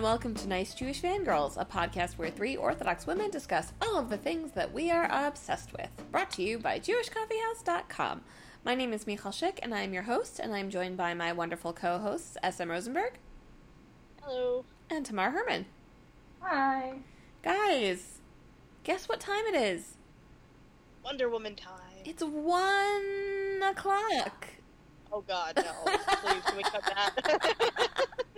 and welcome to Nice Jewish Fangirls, a podcast where three Orthodox women discuss all of the things that we are obsessed with. Brought to you by JewishCoffeehouse.com. My name is Michal Schick, and I am your host, and I am joined by my wonderful co-hosts, S.M. Rosenberg Hello. and Tamar Herman. Hi. Guys, guess what time it is? Wonder Woman time. It's one o'clock. Oh God, no! Please, can we cut that?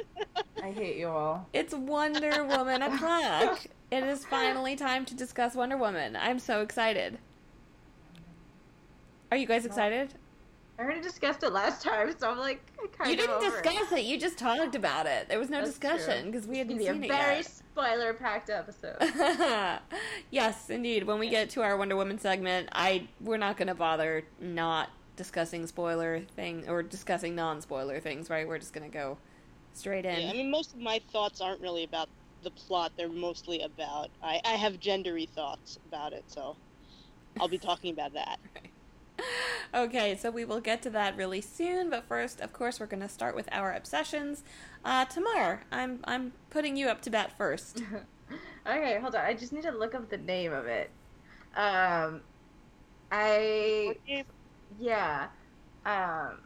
I hate you all. It's Wonder Woman o'clock. It is finally time to discuss Wonder Woman. I'm so excited. Are you guys excited? I already discussed it last time, so I'm like kind You didn't discuss it. You just talked about it. There was no That's discussion because we hadn't seen a it very yet. spoiler-packed episode. yes, indeed. When we get to our Wonder Woman segment, I we're not going to bother not discussing spoiler thing or discussing non-spoiler things, right? We're just going to go straight in. yeah, I mean, most of my thoughts aren't really about the plot. They're mostly about I, I have gendery thoughts about it, so I'll be talking about that. Okay, so we will get to that really soon, but first, of course, we're going to start with our obsessions. Uh, Tamar, I'm I'm putting you up to bat first. okay, hold on. I just need to look up the name of it. Um, I yeah. Um,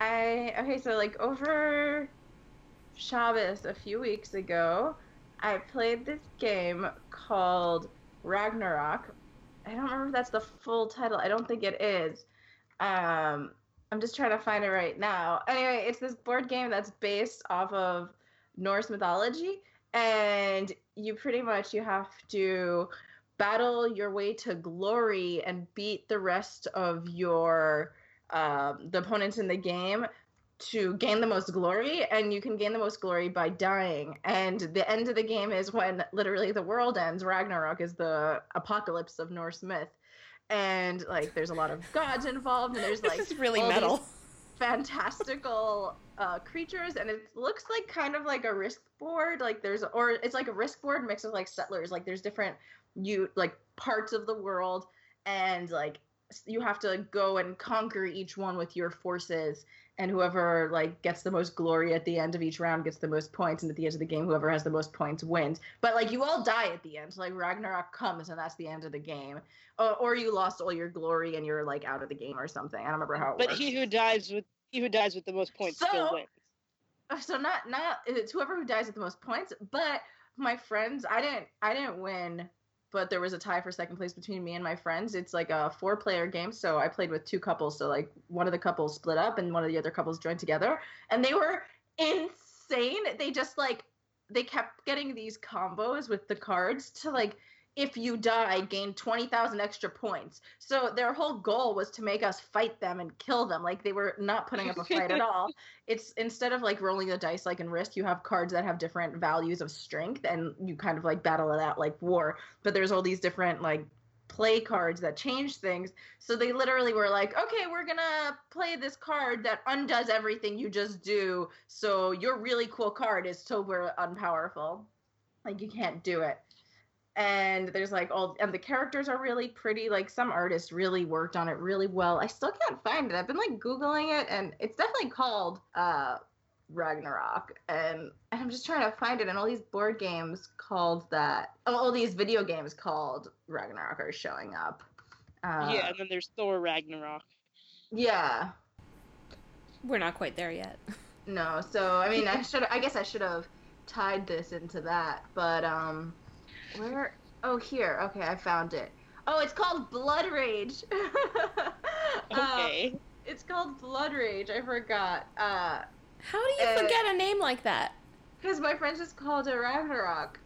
I okay. So like over Shabbos a few weeks ago, I played this game called Ragnarok. I don't remember if that's the full title. I don't think it is. Um, I'm just trying to find it right now. Anyway, it's this board game that's based off of Norse mythology, and you pretty much you have to battle your way to glory and beat the rest of your um, the opponents in the game to gain the most glory and you can gain the most glory by dying. And the end of the game is when literally the world ends. Ragnarok is the apocalypse of norse myth. And like there's a lot of gods involved and there's like this is really metal. fantastical uh, creatures and it looks like kind of like a risk board. Like there's or it's like a risk board mixed with like settlers. Like there's different you like parts of the world and like you have to go and conquer each one with your forces and whoever like gets the most glory at the end of each round gets the most points and at the end of the game whoever has the most points wins. But like you all die at the end. Like ragnarok comes and that's the end of the game. Or, or you lost all your glory and you're like out of the game or something. I don't remember how it But works. he who dies with he who dies with the most points So- still wins. So not not it's whoever who dies with the most points but my friends i didn't i didn't win but there was a tie for second place between me and my friends. It's like a four player game so i played with two couples so like one of the couples split up and one of the other couples joined together and they were insane. They just like they kept getting these combos with the cards to like if you die gain 20,000 extra points. So their whole goal was to make us fight them and kill them. Like they were not putting up a fight at all. It's instead of like rolling the dice like in Risk, you have cards that have different values of strength and you kind of like battle it out like war. But there's all these different like play cards that change things. So they literally were like, okay, we're gonna play this card that undoes everything you just do. So your really cool card is super unpowerful. Like you can't do it. And there's like all, and the characters are really pretty. Like some artists really worked on it really well. I still can't find it. I've been like Googling it, and it's definitely called uh, Ragnarok. And I'm just trying to find it. And all these board games called that, oh, all these video games called Ragnarok are showing up. Uh, yeah, and then there's Thor Ragnarok. Yeah. We're not quite there yet. No, so I mean, I should. I guess I should have tied this into that, but um, where? Oh, here. Okay, I found it. Oh, it's called Blood Rage. Uh, Okay. it's called Blood Rage. I forgot. Uh, How do you Uh, forget a name like that? because my friend just called it Ragnarok.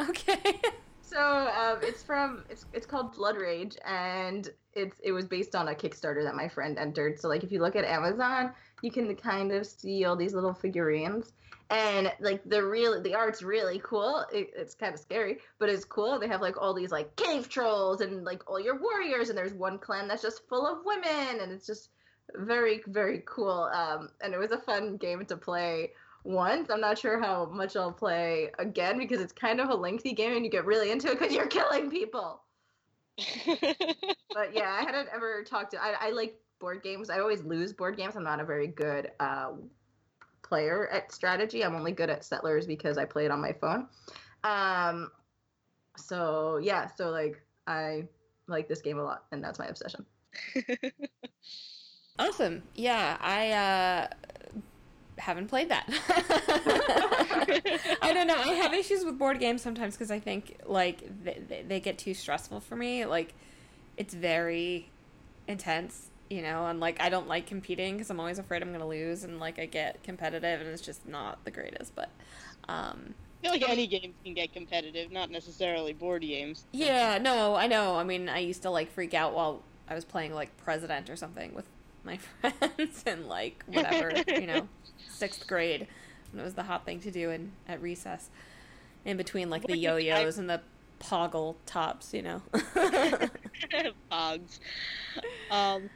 Okay. So um, it's from it's it's called Blood Rage, and it's it was based on a Kickstarter that my friend entered. So like if you look at Amazon, you can kind of see all these little figurines, and like the real the art's really cool. It, it's kind of scary, but it's cool. They have like all these like cave trolls and like all your warriors, and there's one clan that's just full of women, and it's just very very cool. Um, and it was a fun game to play once. I'm not sure how much I'll play again because it's kind of a lengthy game and you get really into it because you're killing people. But yeah, I hadn't ever talked to. I, I like board games. I always lose board games. I'm not a very good uh, player at strategy. I'm only good at settlers because I play it on my phone. Um, so yeah, so like I like this game a lot, and that's my obsession. awesome. Yeah, I uh, haven't played that. I don't know. I have issues with board games sometimes because I think like they, they get too stressful for me. Like it's very intense, you know, and like I don't like competing because I'm always afraid I'm going to lose, and like I get competitive, and it's just not the greatest. But um, I feel like any games can get competitive, not necessarily board games. Yeah, no, I know. I mean, I used to like freak out while I was playing like President or something with my friends and like whatever, you know, sixth grade. And it was the hot thing to do in at recess, in between like the yo-yos and the poggle tops, you know. Pogs. Um,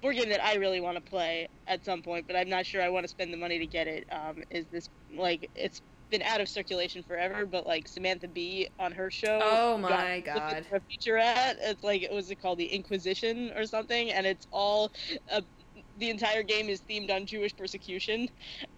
board game that I really want to play at some point, but I'm not sure I want to spend the money to get it. Um, is this like it's been out of circulation forever, but like Samantha Bee on her show. Oh my god! A featurette. It's like it was it called the Inquisition or something, and it's all. Uh, the entire game is themed on Jewish persecution,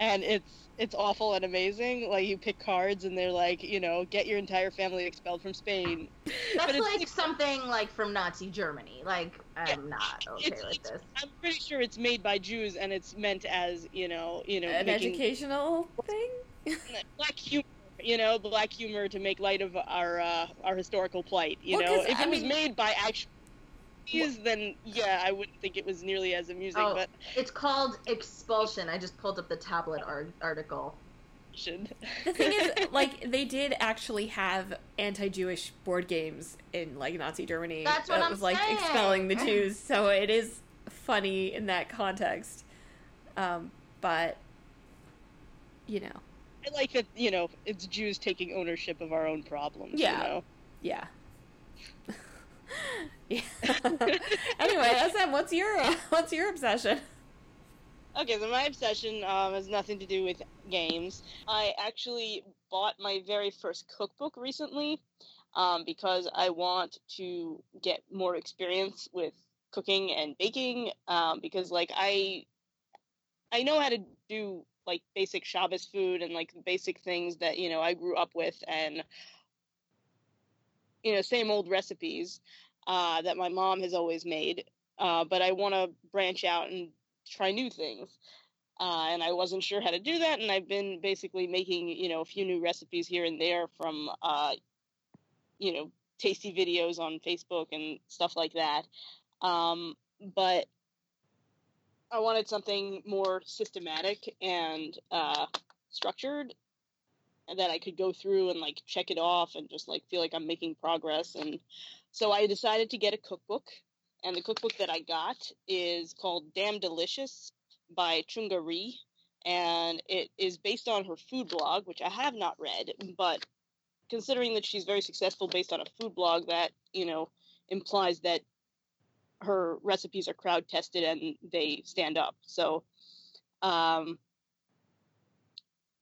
and it's it's awful and amazing. Like you pick cards, and they're like, you know, get your entire family expelled from Spain. That's like something like from Nazi Germany. Like I'm not okay it's, with it's, this. I'm pretty sure it's made by Jews, and it's meant as you know, you know, an educational thing. black humor, you know, black humor to make light of our uh, our historical plight. You Well, know, if I it was mean- made by actual Jews, then yeah, I wouldn't think it was nearly as amusing. Oh, But it's called Expulsion. I just pulled up the tablet ar- article. Should. The thing is, like, they did actually have anti-Jewish board games in like Nazi Germany. That's what that I'm was like saying. expelling the Jews. So it is funny in that context. Um, but you know, I like that. You know, it's Jews taking ownership of our own problems. Yeah. You know? yeah. yeah. anyway, SM, what's your uh, what's your obsession? Okay, so my obsession um, has nothing to do with games. I actually bought my very first cookbook recently um, because I want to get more experience with cooking and baking. Um, because like I, I know how to do like basic Shabbos food and like basic things that you know I grew up with, and you know same old recipes uh, that my mom has always made. Uh, but I want to branch out and try new things. Uh, and I wasn't sure how to do that, and I've been basically making, you know, a few new recipes here and there from, uh, you know, tasty videos on Facebook and stuff like that. Um, but I wanted something more systematic and uh, structured, that I could go through and like check it off and just like feel like I'm making progress. And so I decided to get a cookbook and the cookbook that I got is called Damn Delicious by Chungah Rhee, and it is based on her food blog, which I have not read, but considering that she's very successful based on a food blog, that you know implies that her recipes are crowd tested and they stand up. So, um,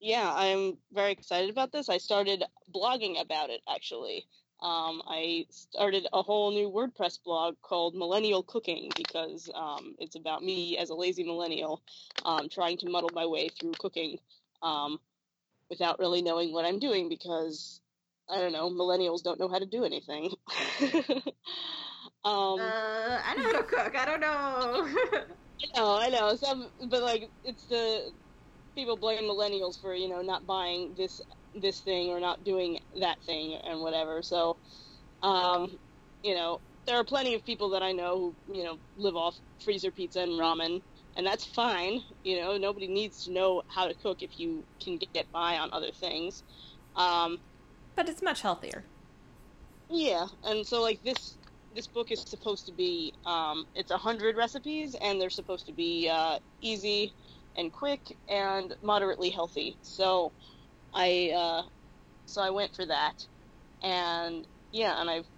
yeah, I'm very excited about this. I started blogging about it actually. Um, I started a whole new WordPress blog called Millennial Cooking because um, it's about me as a lazy millennial um, trying to muddle my way through cooking um, without really knowing what I'm doing because I don't know, millennials don't know how to do anything. um, Uh, I know how to cook. I don't know. I know, I know. Some, but like, it's the people blame millennials for you know not buying this this thing or not doing that thing and whatever. So, um, you know, there are plenty of people that I know who you know live off freezer pizza and ramen, and that's fine. You know, nobody needs to know how to cook if you can get by on other things. Um, But it's much healthier. yeah, and so like this this book is supposed to be um, it's a hundred recipes, and they're supposed to be uh, easy and quick and moderately healthy. So I uh, so I went for that, and yeah, and I've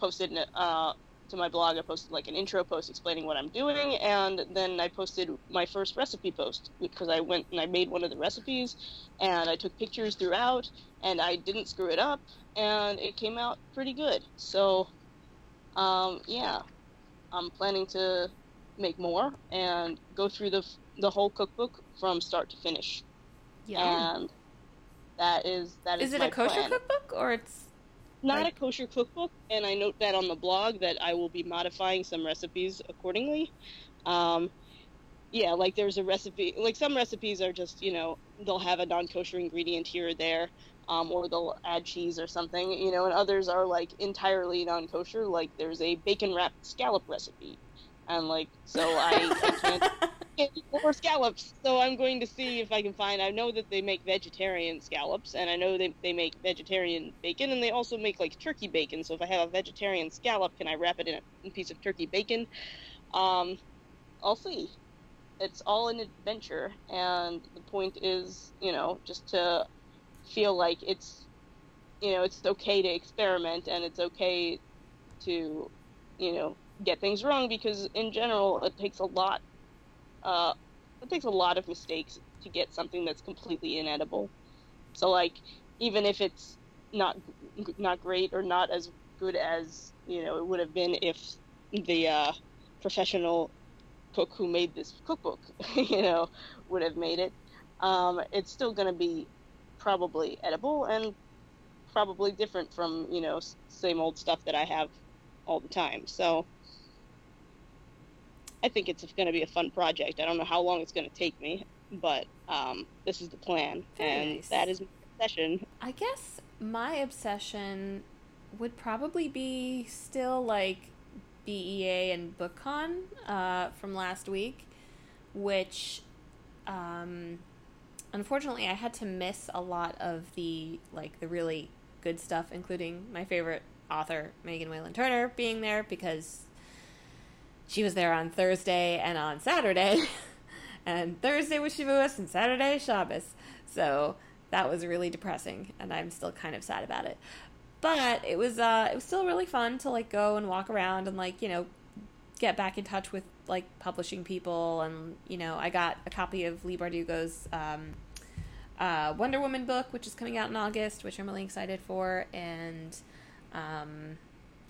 posted uh, to my blog. I posted like an intro post explaining what I'm doing, and then I posted my first recipe post because I went and I made one of the recipes, and I took pictures throughout, and I didn't screw it up, and it came out pretty good. So, um, yeah, I'm planning to make more and go through the the whole cookbook from start to finish. Yeah. And that is that is Is it a kosher plan. cookbook or it's Not like- a kosher cookbook, and I note that on the blog that I will be modifying some recipes accordingly. Um, yeah, like there's a recipe, like some recipes are just, you know, they'll have a non kosher ingredient here or there, um, or they'll add cheese or something, you know, and others are like entirely non kosher, like there's a bacon wrapped scallop recipe. And like, so I, I can't more scallops. So I'm going to see if I can find. I know that they make vegetarian scallops, and I know they they make vegetarian bacon, and they also make like turkey bacon. So if I have a vegetarian scallop, can I wrap it in a piece of turkey bacon? Um, I'll see. It's all an adventure, and the point is, you know, just to feel like it's, you know, it's okay to experiment, and it's okay to, you know, get things wrong because in general it takes a lot uh, it takes a lot of mistakes to get something that's completely inedible. So like, even if it's not not great or not as good as you know it would have been if the uh, professional cook who made this cookbook, you know, would have made it, um, it's still going to be probably edible and probably different from you know same old stuff that I have all the time. So. I think it's going to be a fun project. I don't know how long it's going to take me, but um, this is the plan, Very and nice. that is my session. I guess my obsession would probably be still like BEA and BookCon uh, from last week, which um, unfortunately I had to miss a lot of the like the really good stuff, including my favorite author Megan Whalen Turner being there because she was there on Thursday and on Saturday, and Thursday was Shavuos and Saturday Shabbos. So that was really depressing, and I'm still kind of sad about it. But it was uh, it was still really fun to like go and walk around and like you know get back in touch with like publishing people, and you know I got a copy of Leigh Bardugo's um, uh, Wonder Woman book, which is coming out in August, which I'm really excited for, and um,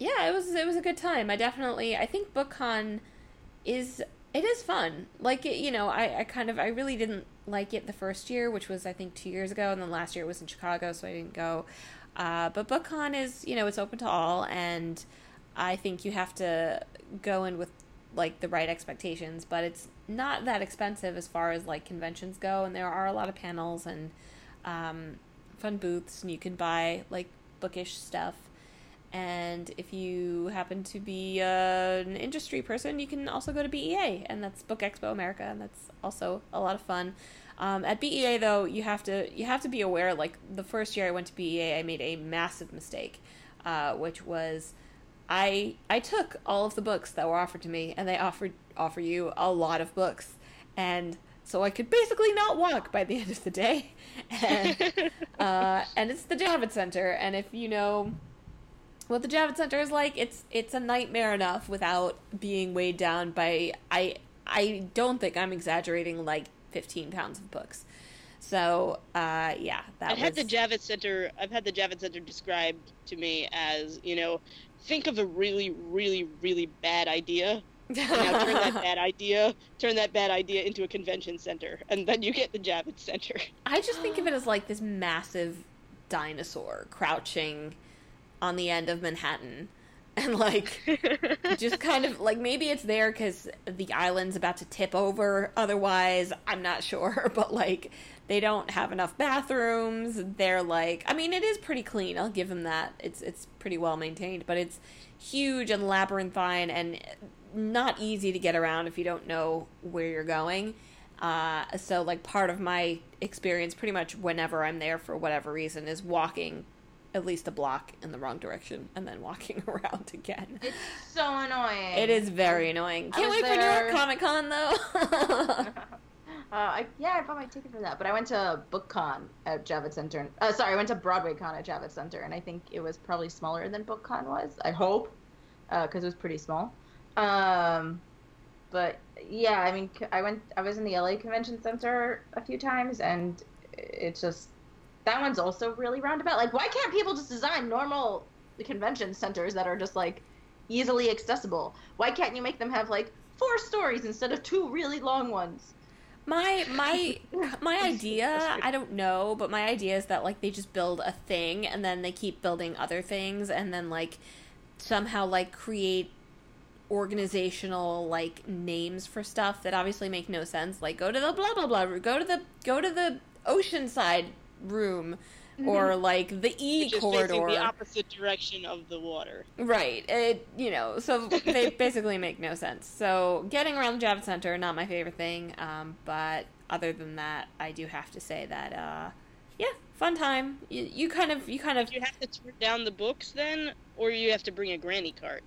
yeah, it was it was a good time. I definitely I think BookCon is it is fun. Like it, you know, I, I kind of I really didn't like it the first year, which was I think two years ago, and then last year it was in Chicago, so I didn't go. Uh, but BookCon is you know it's open to all, and I think you have to go in with like the right expectations. But it's not that expensive as far as like conventions go, and there are a lot of panels and um, fun booths, and you can buy like bookish stuff. And if you happen to be uh, an industry person, you can also go to BEA, and that's Book Expo America, and that's also a lot of fun. Um, at BEA, though, you have to you have to be aware. Like the first year I went to BEA, I made a massive mistake, uh, which was I I took all of the books that were offered to me, and they offered offer you a lot of books, and so I could basically not walk by the end of the day, and uh, and it's the Javits Center, and if you know what the Javits Center is like, it's it's a nightmare enough without being weighed down by I I don't think I'm exaggerating like 15 pounds of books. So uh, yeah, that I've had the was- Javits Center. I've had the Javits Center described to me as you know, think of a really, really, really bad idea. Now turn that bad idea, turn that bad idea into a convention center, and then you get the Javits Center. I just think of it as like this massive dinosaur crouching on the end of Manhattan. And like just kind of like maybe it's there because the island's about to tip over. Otherwise, I'm not sure. But like they don't have enough bathrooms. They're like, I mean, it is pretty clean. I'll give them that. It's it's pretty well maintained, but it's huge and labyrinthine and not easy to get around if you don't know where you're going. Uh, so like part of my experience, pretty much whenever I'm there for whatever reason, is walking at least a block in the wrong direction and then walking around again. It's so annoying. It is very annoying. Can't wait for New York Comic Con though. Uh, I, yeah, I bought my ticket for that, but I went to BookCon at Javits Center. Uh, sorry, I went to Broadway Con at Javits Center, and I think it was probably smaller than BookCon was. I hope, because it was pretty small. Um, but yeah, I mean, I went. I was in the LA Convention Center a few times, and it's just that one's also really roundabout. Like, why can't people just design normal convention centers that are just like easily accessible? Why can't you make them have like four stories instead of two really long ones. My my my idea, I don't know, but my idea is that like they just build a thing and then they keep building other things and then like somehow like create organizational like names for stuff that obviously make no sense. Like go to the blah blah blah, go to the go to the oceanside room or like the E corridor. the opposite direction of the water. Right. It you know, so they basically make no sense. So getting around the Javits Center, not my favorite thing. Um, but other than that, I do have to say that uh, yeah, fun time. You, you kind of you kind of you have to turn down the books then, or you have to bring a granny cart?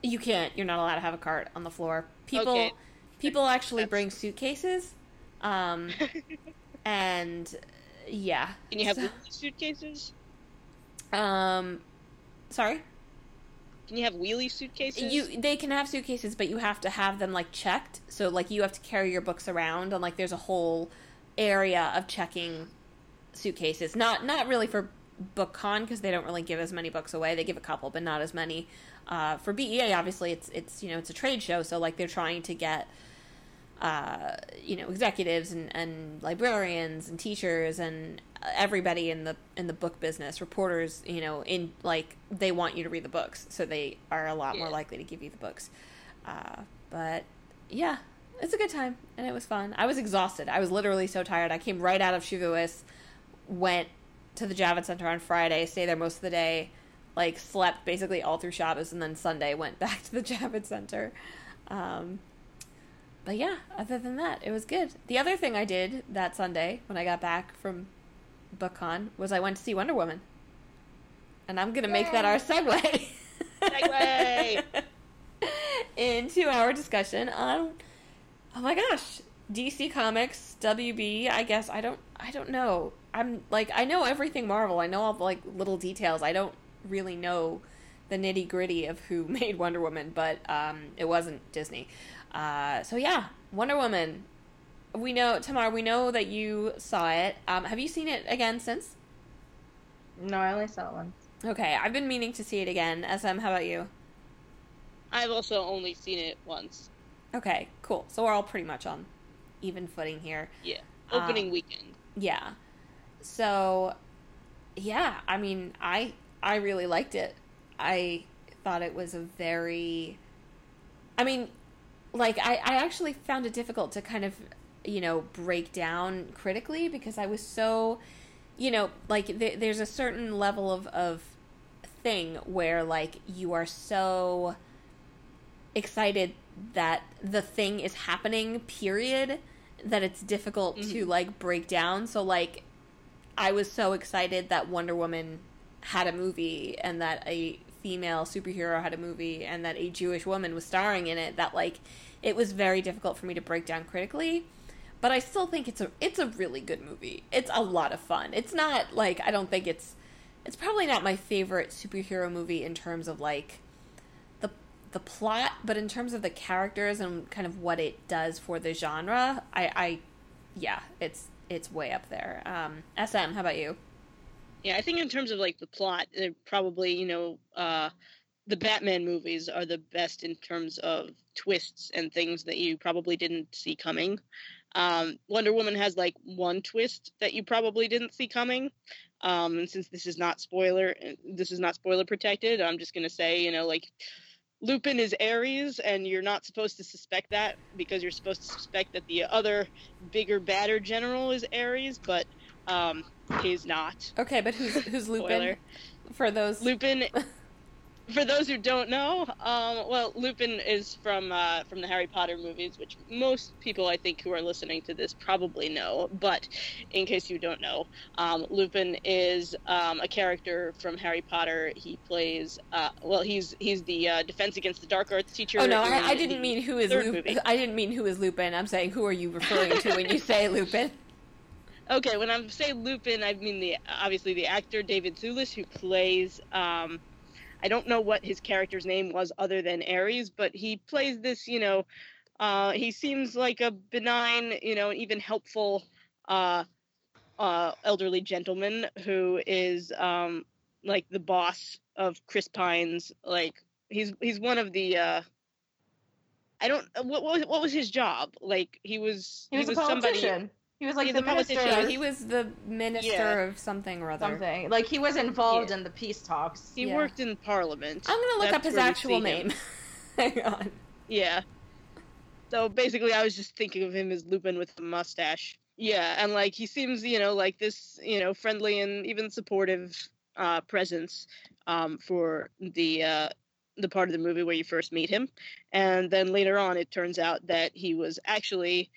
you can't. You're not allowed to have a cart on the floor. People Okay. people actually That's- bring suitcases. Um, and yeah. Can you have So- wheelie suitcases? um, sorry. Can you have wheelie suitcases? You they can have suitcases, but you have to have them like checked. So like you have to carry your books around, and like there's a whole area of checking suitcases. Not not really for book con because they don't really give as many books away. They give a couple, but not as many. Uh, for BEA, obviously, it's it's you know it's a trade show, so like they're trying to get uh, you know executives and, and librarians and teachers and everybody in the in the book business reporters you know in like they want you to read the books so they are a lot more likely to give you the books. Uh, but yeah it's a good time and it was fun. I was exhausted. I was literally so tired. I came right out of Shavuos, went to the Javits Center on Friday, stayed there most of the day, like slept basically all through Shabbos, and then Sunday went back to the Javits Center. Um, but yeah, other than that, it was good. The other thing I did that Sunday when I got back from BookCon was I went to see Wonder Woman, and I'm gonna make that our segue. Segue! Into our discussion on, oh my gosh, DC Comics, WB. I guess I don't, I don't know. I'm like, I know everything Marvel. I know all the like little details. I don't really know the nitty gritty of who made Wonder Woman, but um, it wasn't Disney. Uh, so yeah, Wonder Woman. We know Tamar. We know that you saw it. Um, have you seen it again since? No, I only saw it once. Okay, I've been meaning to see it again. SM, how about you? I've also only seen it once. Okay, cool. So we're all pretty much on even footing here. Yeah. Um, Opening weekend. Yeah. So yeah, I mean, I I really liked it. I thought it was a very I mean, like I I actually found it difficult to kind of, you know, break down critically because I was so you know, like th- there's a certain level of of thing where like you are so excited that the thing is happening period that it's difficult to Mhm. like break down so like i was so excited that wonder woman had a movie and that a female superhero had a movie and that a jewish woman was starring in it that like it was very difficult for me to break down critically but i still think it's a it's a really good movie it's a lot of fun it's not like i don't think it's it's probably not my favorite superhero movie in terms of like the the plot, but in terms of the characters and kind of what it does for the genre, I, I yeah, it's it's way up there. Um, SM, how about you? Yeah, I think in terms of like the plot, probably you know uh, the Batman movies are the best in terms of twists and things that you probably didn't see coming. Um, Wonder Woman has like one twist that you probably didn't see coming. Um, and since this is not spoiler, this is not spoiler protected, I'm just gonna say you know like Lupin is Ares, and you're not supposed to suspect that because you're supposed to suspect that the other bigger, badder general is Ares, but um, he's not. Okay, but who's who's Lupin? Spoiler. For those Lupin, for those who don't know, um, well, Lupin is from uh, from the Harry Potter movies, which most people I think who are listening to this probably know. But in case you don't know, um, Lupin is um, a character from Harry Potter. He plays, uh, well, he's he's the uh, Defense Against the Dark Arts teacher. Oh no, I, I didn't mean who is Lupin. I didn't mean who is Lupin. I'm saying who are you referring to when you say Lupin? Okay, when I say Lupin, I mean the obviously the actor David Thewlis who plays. Um, I don't know what his character's name was other than Ares, but he plays this. You know, uh, he seems like a benign, you know, even helpful uh, uh, elderly gentleman who is um, like the boss of Chris Pines. Like he's he's one of the uh, I don't. What, what was what was his job? Like he was. He was, a somebody. Politician. He was like He's the a politician. minister. Yeah, he was the minister Yeah. of something or other. something. Like he was involved Yeah. in the peace talks. He Yeah. worked in Parliament. I'm gonna look That's up his actual name. Hang on. Yeah. So basically, I was just thinking of him as Lupin with a mustache. Yeah, and like he seems, you know, like this, you know, friendly and even supportive uh, presence um, for the uh, the part of the movie where you first meet him, and then later on, it turns out that he was actually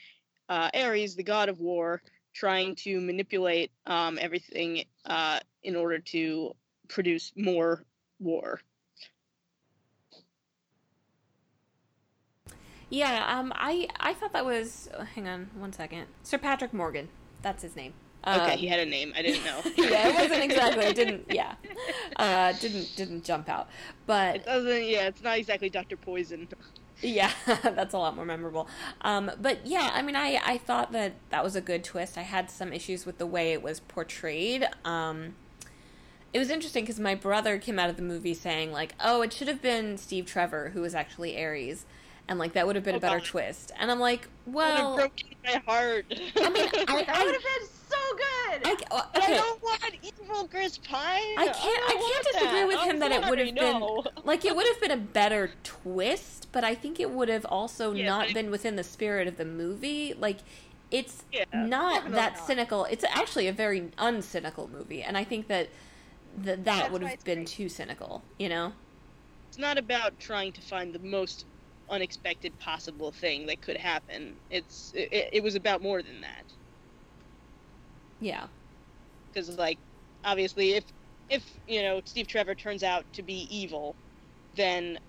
uh, Ares, the god of war, trying to manipulate um, everything uh, in order to produce more war. Yeah, um, I I thought that was. oh, hang on, one second. Sir Patrick Morgan. That's his name. Okay, Um, he had a name. I didn't know. yeah, it wasn't exactly. It didn't. Yeah, uh, didn't didn't jump out. But It doesn't. Yeah, it's not exactly Doctor Poison. Yeah, that's a lot more memorable. Um, but yeah, I mean, I, I thought that that was a good twist. I had some issues with the way it was portrayed. Um, it was interesting because my brother came out of the movie saying like, "Oh, it should have been Steve Trevor who was actually Ares," and like that would have been Oh, a better God. twist. And I'm like, Would well, have broken my heart. I mean, I, that would have so good. I, uh, okay. I don't want evil Chris Pine. I can't. I, don't can't disagree that. with I'm him that it would sorry, have been like it would have been a better twist, but I think it would have also Yeah, not been within the spirit of the movie. Like it's Yeah, not that not. cynical. It's actually a very uncynical movie, and I think that th- that That's would have been great. too cynical. You know? It's not about trying to find the most unexpected possible thing that could happen. It's it, it was about more than that. Yeah. Because like, obviously, if if you know Steve Trevor turns out to be evil, then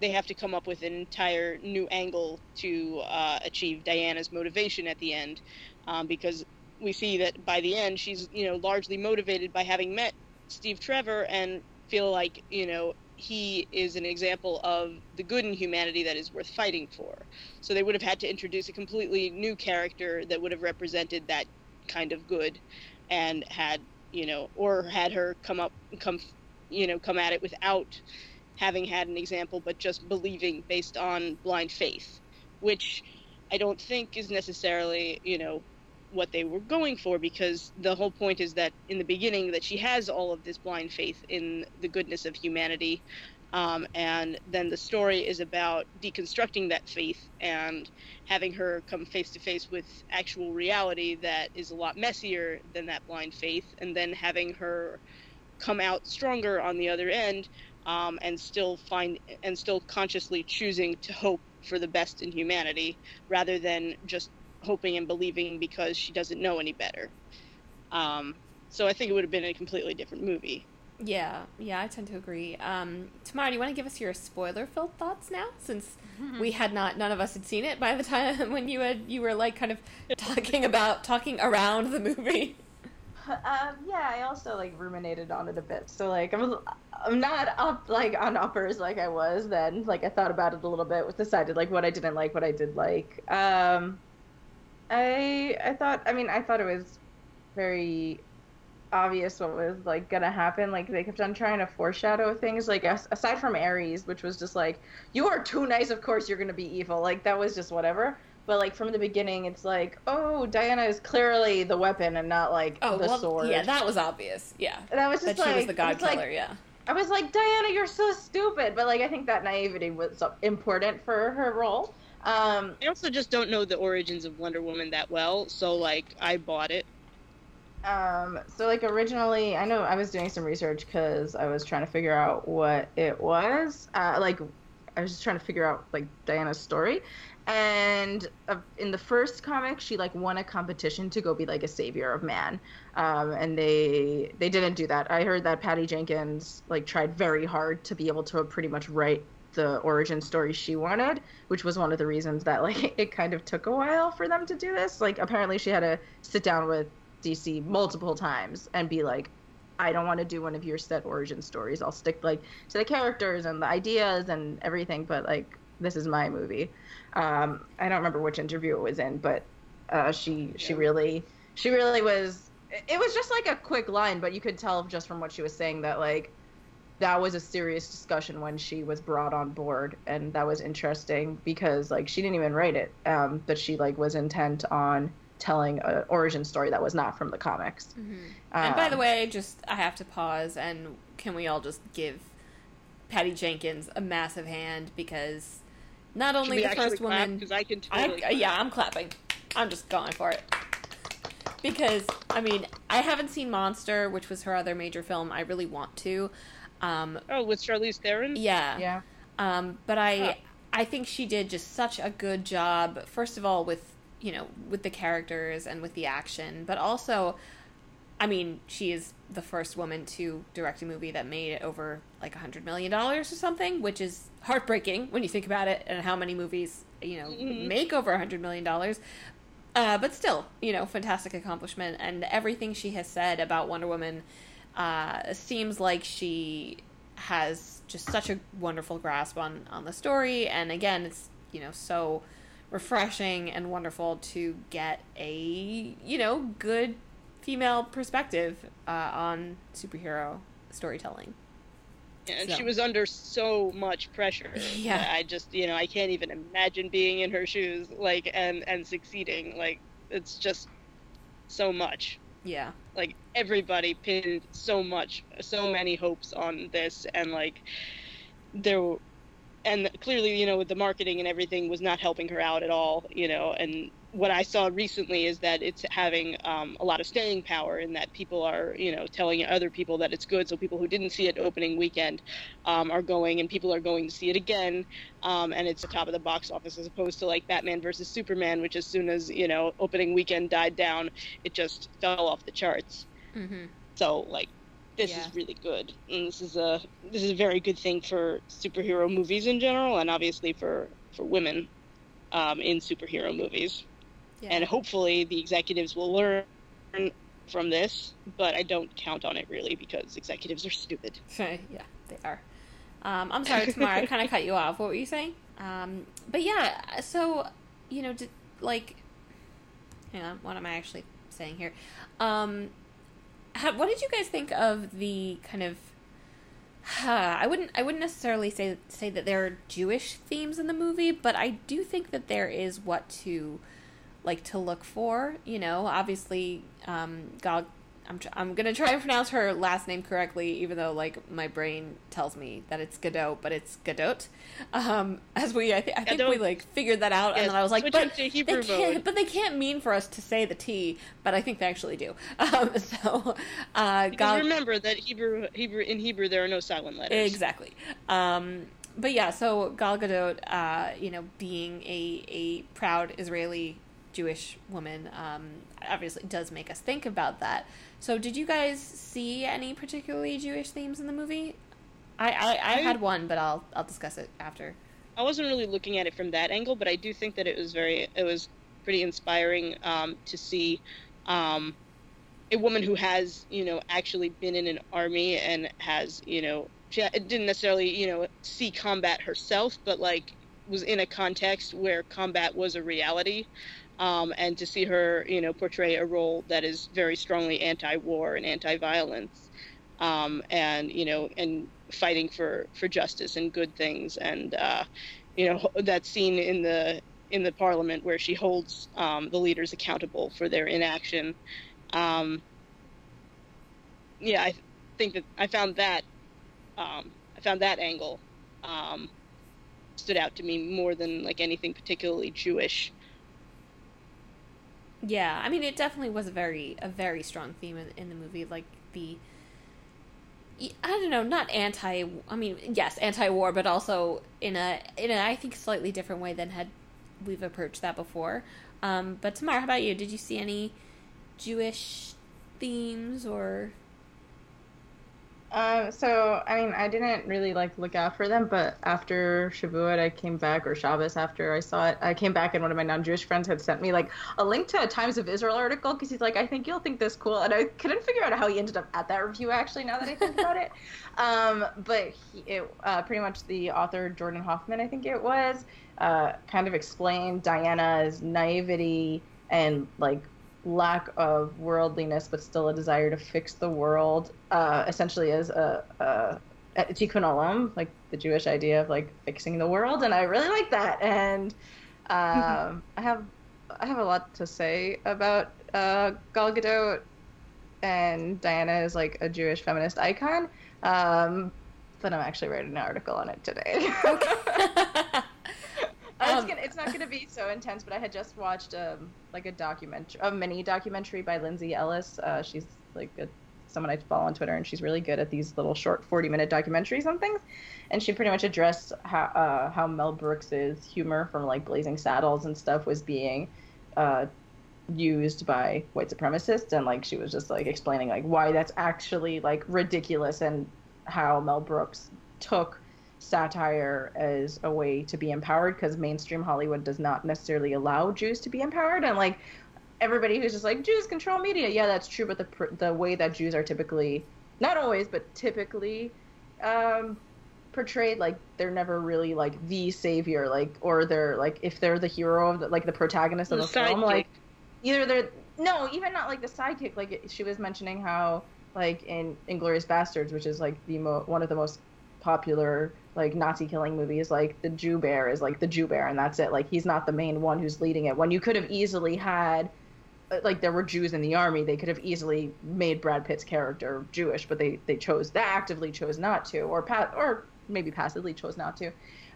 they have to come up with an entire new angle to uh, achieve Diana's motivation at the end, um, because we see that by the end she's you know largely motivated by having met Steve Trevor and feel like you know he is an example of the good in humanity that is worth fighting for. So they would have had to introduce a completely new character that would have represented that kind of good, and had you know, or had her come up, come, you know, come at it without having had an example, but just believing based on blind faith, which I don't think is necessarily, you know, what they were going for because the whole point is that in the beginning that she has all of this blind faith in the goodness of humanity um, and then the story is about deconstructing that faith and having her come face to face with actual reality that is a lot messier than that blind faith and then having her come out stronger on the other end um, and still find and still consciously choosing to hope for the best in humanity rather than just hoping and believing because she doesn't know any better. Um, so I think it would have been a completely different movie. Yeah, yeah, I tend to agree. Um, Tamara, do you want to give us your spoiler-filled thoughts now, since we had not, none of us had seen it by the time when you had, you were like kind of talking about talking around the movie. Um, yeah, I also like ruminated on it a bit. So like I'm I'm not up like on uppers like I was then. Like I thought about it a little bit, decided like what I didn't like, what I did like. Um, I I thought I mean I thought it was very obvious what was like gonna happen. Like they kept on trying to foreshadow things. Like as, aside from Ares, which was just like you are too nice, of course you're gonna be evil. Like that was just whatever. But like from the beginning, it's like, oh, Diana is clearly the weapon and not like Oh, the well, sword. yeah, that was obvious. Yeah, And I was just that she like, was the god I was like- yeah, I was like, Diana, you're so stupid. But like, I think that naivety was important for her role. Um, I also just don't know the origins of Wonder Woman that well, so like I bought it. Um, so like originally, I know I was doing some research because I was trying to figure out what it was. Uh, like, I was just trying to figure out like Diana's story. And uh, in the first comic, she like won a competition to go be like a savior of man, um, and they they didn't do that. I heard that Patty Jenkins like tried very hard to be able to pretty much write the origin story she wanted, which was one of the reasons that like it kind of took a while for them to do this. Like apparently she had to sit down with DC multiple times and be like, I don't want to do one of your set origin stories. I'll stick like to the characters and the ideas and everything, but like this is my movie. Um, I don't remember which interview it was in, but uh, she she Yeah. really she really was. It was just like a quick line, but you could tell just from what she was saying that like that was a serious discussion when she was brought on board and that was interesting because like she didn't even write it um, but she like was intent on telling an origin story that was not from the comics Mm-hmm. and by the Um, way, just I have to pause and can we all just give Patty Jenkins a massive hand because not only the first woman because I can I, totally. clap. yeah, I'm clapping. I'm just going for it. Because I mean, I haven't seen Monster, which was her other major film. I really want to. Um, Oh, with Charlize Theron. yeah. yeah Um, but I Huh. I think she did just such a good job. First of all, with you know with the characters and with the action, but also, I mean, she is the first woman to direct a movie that made over like a hundred million dollars or something, which is heartbreaking when you think about it and how many movies you know Mhm. make over a hundred million dollars. Uh, but still, you know, fantastic accomplishment, and everything she has said about Wonder Woman uh, seems like she has just such a wonderful grasp on on the story. And again, it's you know so refreshing and wonderful to get a you know good female perspective uh, on superhero storytelling. Yeah, and So. she was under so much pressure. Yeah. I just, you know, I can't even imagine being in her shoes, like, and and succeeding. Like, it's just so much. Yeah, Like everybody pinned so much, so many hopes on this, and like there, were- and clearly, you know, with the marketing and everything was not helping her out at all. You know, and what I saw recently is that it's having um, a lot of staying power in that people are, you know, telling other people that it's good. So people who didn't see it opening weekend um, are going, and people are going to see it again. Um, and it's the top of the box office as opposed to like Batman versus Superman, which as soon as you know opening weekend died down, it just fell off the charts. hmm So like this Yeah. is really good. And this is a this is a very good thing for superhero movies in general and obviously for for women um, in superhero movies. yeah. And hopefully the executives will learn from this, but I don't count on it really because executives are stupid. yeah, they are. Um, I'm sorry, Tamara. I kind of cut you off. What were you saying? Um, but yeah, so you know, did, like, hang on, what am I actually saying here? How, what did you guys think of the kind of? I wouldn't. I wouldn't necessarily say say that there are Jewish themes in the movie, but I do think that there is what to like to look for. You know, obviously, um. I'm tr- I'm gonna try and pronounce her last name correctly, even though like my brain tells me that it's Godot, but it's Godot. Um, as we, I, th- I think we like figured that out, and then I was like, but they can't, mode. but they can't mean for us to say the T, but I think they actually do. Um, so, uh, Gal- remember that Hebrew Hebrew in Hebrew there are no silent letters. Exactly. Um, but yeah, so Gal Gadot, uh, you know, being a, a proud Israeli Jewish woman, um, obviously does make us think about that. So, did you guys see any particularly Jewish themes in the movie? I, I, I had one, but I'll I'll discuss it after. I wasn't really looking at it from that angle, but I do think that it was very, it was pretty inspiring um, to see um, a woman who has, you know, actually been in an army and has, you know, she didn't necessarily, you know, see combat herself, but like was in a context where combat was a reality. Um, and to see her, you know, portray a role that is very strongly anti-war and anti-violence, um, and you know, and fighting for for justice and good things, and uh, you know that scene in the in the parliament where she holds um, the leaders accountable for their inaction. Um, yeah, I think that I found that um, I found that angle um, stood out to me more than like anything particularly Jewish. Yeah, I mean, it definitely was a very a very strong theme in, in the movie, like the. I don't know, not anti. I mean, yes, anti-war, but also in a in a I think slightly different way than had we've approached that before. Um, but Tamara, how about you? Did you see any Jewish themes or? Um, so I mean, I didn't really like look out for them, but after Shavuot, I came back, or Shabbos, after I saw it, I came back, and one of my non-Jewish friends had sent me like a link to a Times of Israel article because he's like, I think you'll think this cool, and I couldn't figure out how he ended up at that review. Actually, now that I think about it, um, but he, it uh, pretty much the author Jordan Hoffman, I think it was, uh, kind of explained Diana's naivety and like lack of worldliness, but still a desire to fix the world, uh, essentially as a, a tikkun olam, like the Jewish idea of like fixing the world, and I really like that. And um, I have I have a lot to say about uh, Gal Gadot, and Diana is like a Jewish feminist icon. Um, but I'm actually writing an article on it today. Um, gonna, it's not going to be so intense, but I had just watched um, like a documentary, a mini documentary by Lindsay Ellis. Uh, she's like a, someone I follow on Twitter, and she's really good at these little short 40 minute documentaries on things. And she pretty much addressed how uh, how Mel Brooks's humor from like Blazing Saddles and stuff was being uh, used by white supremacists, and like she was just like explaining like why that's actually like ridiculous and how Mel Brooks took satire as a way to be empowered because mainstream Hollywood does not necessarily allow Jews to be empowered and like everybody who's just like Jews control media. Yeah that's true but the the way that Jews are typically not always but typically um portrayed like they're never really like the savior like or they're like if they're the hero of the, like the protagonist of The film like either they're no even not like the sidekick like she was mentioning how like in Inglourious Basterds which is like the mo- one of the most popular like Nazi killing movies like the Jew bear is like the Jew bear and that's it. Like he's not the main one who's leading it. When you could have easily had uh, like there were Jews in the army they could have easily made Brad Pitt's character Jewish but they they chose they actively chose not to or pa- or maybe passively chose not to.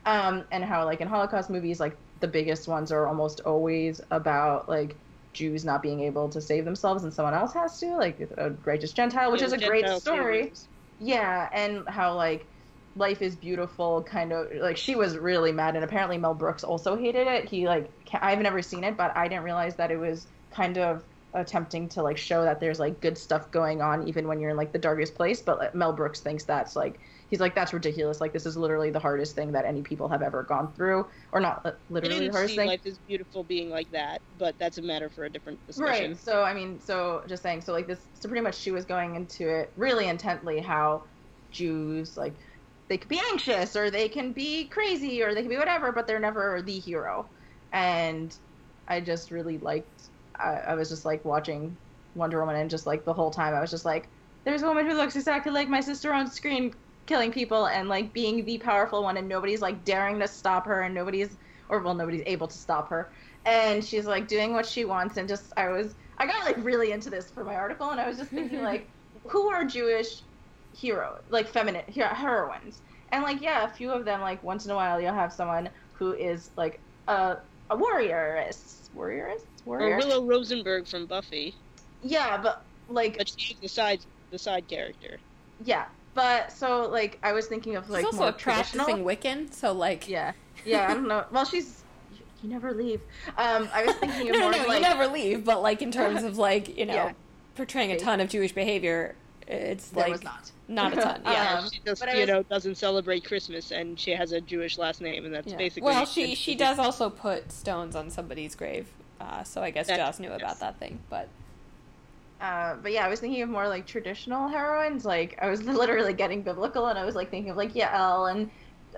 Um and how like in Holocaust movies like the biggest ones are almost always about like Jews not being able to save themselves and someone else has to like a righteous Gentile which Yeah, is a the great story. series. yeah and how like life is beautiful kind of like she was really mad and apparently mel brooks also hated it. He like i've never seen it but i didn't realize that it was kind of attempting to like show that there's like good stuff going on even when you're in like the darkest place but like, mel brooks thinks that's like he's like that's ridiculous. Like this is literally the hardest thing that any people have ever gone through. Or not uh, literally the hardest see thing. life is beautiful being like that, but that's a matter for a different discussion. Right. So I mean, so just saying, so like this, so pretty much she was going into it really intently how Jews like they could be anxious or they can be crazy or they can be whatever, but they're never the hero. And I just really liked. I, I was just like watching Wonder Woman and just like the whole time I was just like, there's a woman who looks exactly like my sister on screen killing people and like being the powerful one and nobody's like daring to stop her and nobody's or well nobody's able to stop her and she's like doing what she wants and just i was i got like really into this for my article and i was just thinking like who are jewish hero like feminine hero- heroines. And like yeah a few of them like once in a while you'll have someone who is like a, a warrioress. Warrioress? Or Willow Rosenberg from Buffy, yeah but like but she's the side the side character. yeah but so like i was thinking of like She's also more a practicing traditional. Wiccan, so like yeah. Yeah i don't know. Well she's you never leave. Um i was thinking of no, more no, of, like you never leave. But like in terms of like you know Yeah. portraying a ton of Jewish behavior, it's there like was not not a ton. Yeah. Yeah, Um, she just but you was- know doesn't celebrate Christmas, and she has a Jewish last name, and that's Yeah. basically. Well, she she does also put stones on somebody's grave, uh, so I guess That- Joss knew yes. about that thing. But Uh, but yeah, I was thinking of more like traditional heroines. Like I was literally getting biblical, and I was like thinking of like Yael and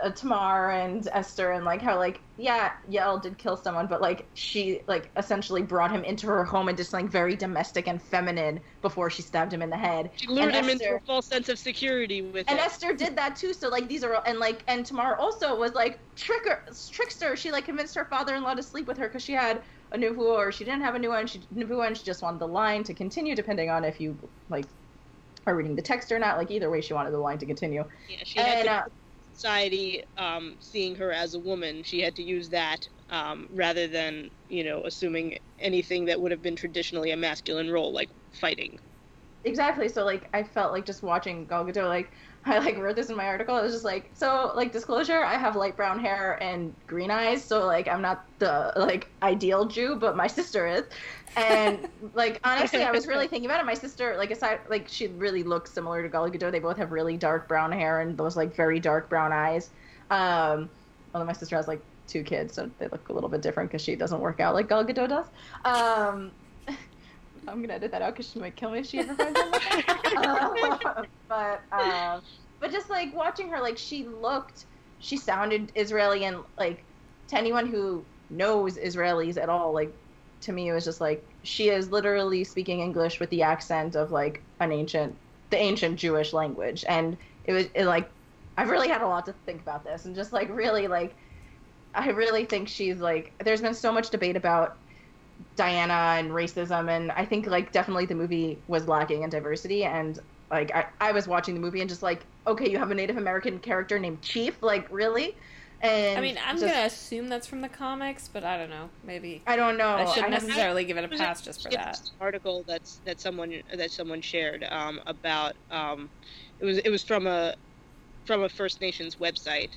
uh, Tamar and Esther, and like how like yeah, Yael did kill someone, but like she like essentially brought him into her home and just like very domestic and feminine before she stabbed him in the head. She lured and him into Esther- a false sense of security with And it. Esther did that too. So like these are all- and like and Tamar also was like tricker trickster. She like convinced her father-in-law to sleep with her because she had a nuvu or she didn't have a new one. She nuvu and she just wanted the line to continue, depending on if you like are reading the text or not. Like either way, she wanted the line to continue. Yeah, she had And to, uh, society um, seeing her as a woman. She had to use that um, rather than you know assuming anything that would have been traditionally a masculine role, like fighting. exactly. So like I felt like just watching Gal Gadot. Like I like wrote this in my article. I was just like, so like disclosure, I have light brown hair and green eyes. So like I'm not the like ideal Jew, but my sister is. And like honestly, I was really thinking about it. My sister, like aside, like she really looks similar to Gal Gadot. They both have really dark brown hair and those like very dark brown eyes. Um, although my sister has like two kids, so they look a little bit different because she doesn't work out like Gal Gadot does. Um, I'm gonna edit that out because she might kill me if she ever finds out. about. Uh, but um, but just like watching her, like she looked, she sounded Israeli, and like to anyone who knows Israelis at all, like to me it was just like she is literally speaking English with the accent of like an ancient, the ancient Jewish language, and it was it, like I've really had a lot to think about this, and just like really like, I really think she's like. There's been so much debate about Diana and racism, and I think like definitely the movie was lacking in diversity, and like I, I was watching the movie and just like, okay, you have a Native American character named Chief, like really. And I mean, I'm just, gonna assume that's from the comics, but I don't know. Maybe I don't know. I shouldn't I have- necessarily give it a pass just for that. article that's that someone that someone shared um, about um, it was it was from a from a First Nations website,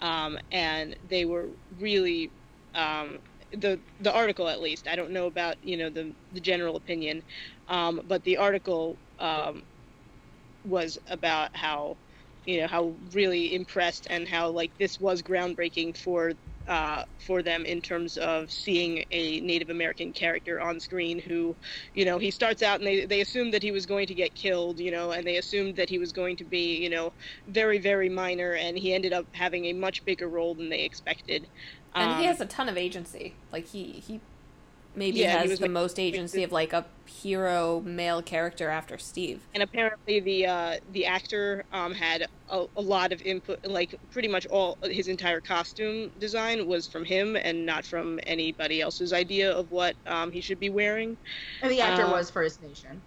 um, and they were really um, the the article at least. I don't know about you know the the general opinion, um, but the article um, was about how you know how really impressed and how like this was groundbreaking for uh, for them in terms of seeing a Native American character on screen who, you know, he starts out and they, they assumed that he was going to get killed, you know, and they assumed that he was going to be, you know, very, very minor, and he ended up having a much bigger role than they expected. And he Um, has a ton of agency. Like he he maybe Yeah, has was, the like, most agency of like a hero male character after Steve. and apparently the uh, the actor um, had a, a lot of input like pretty much all his entire costume design was from him and not from anybody else's idea of what um, he should be wearing and the actor uh, was First Nation.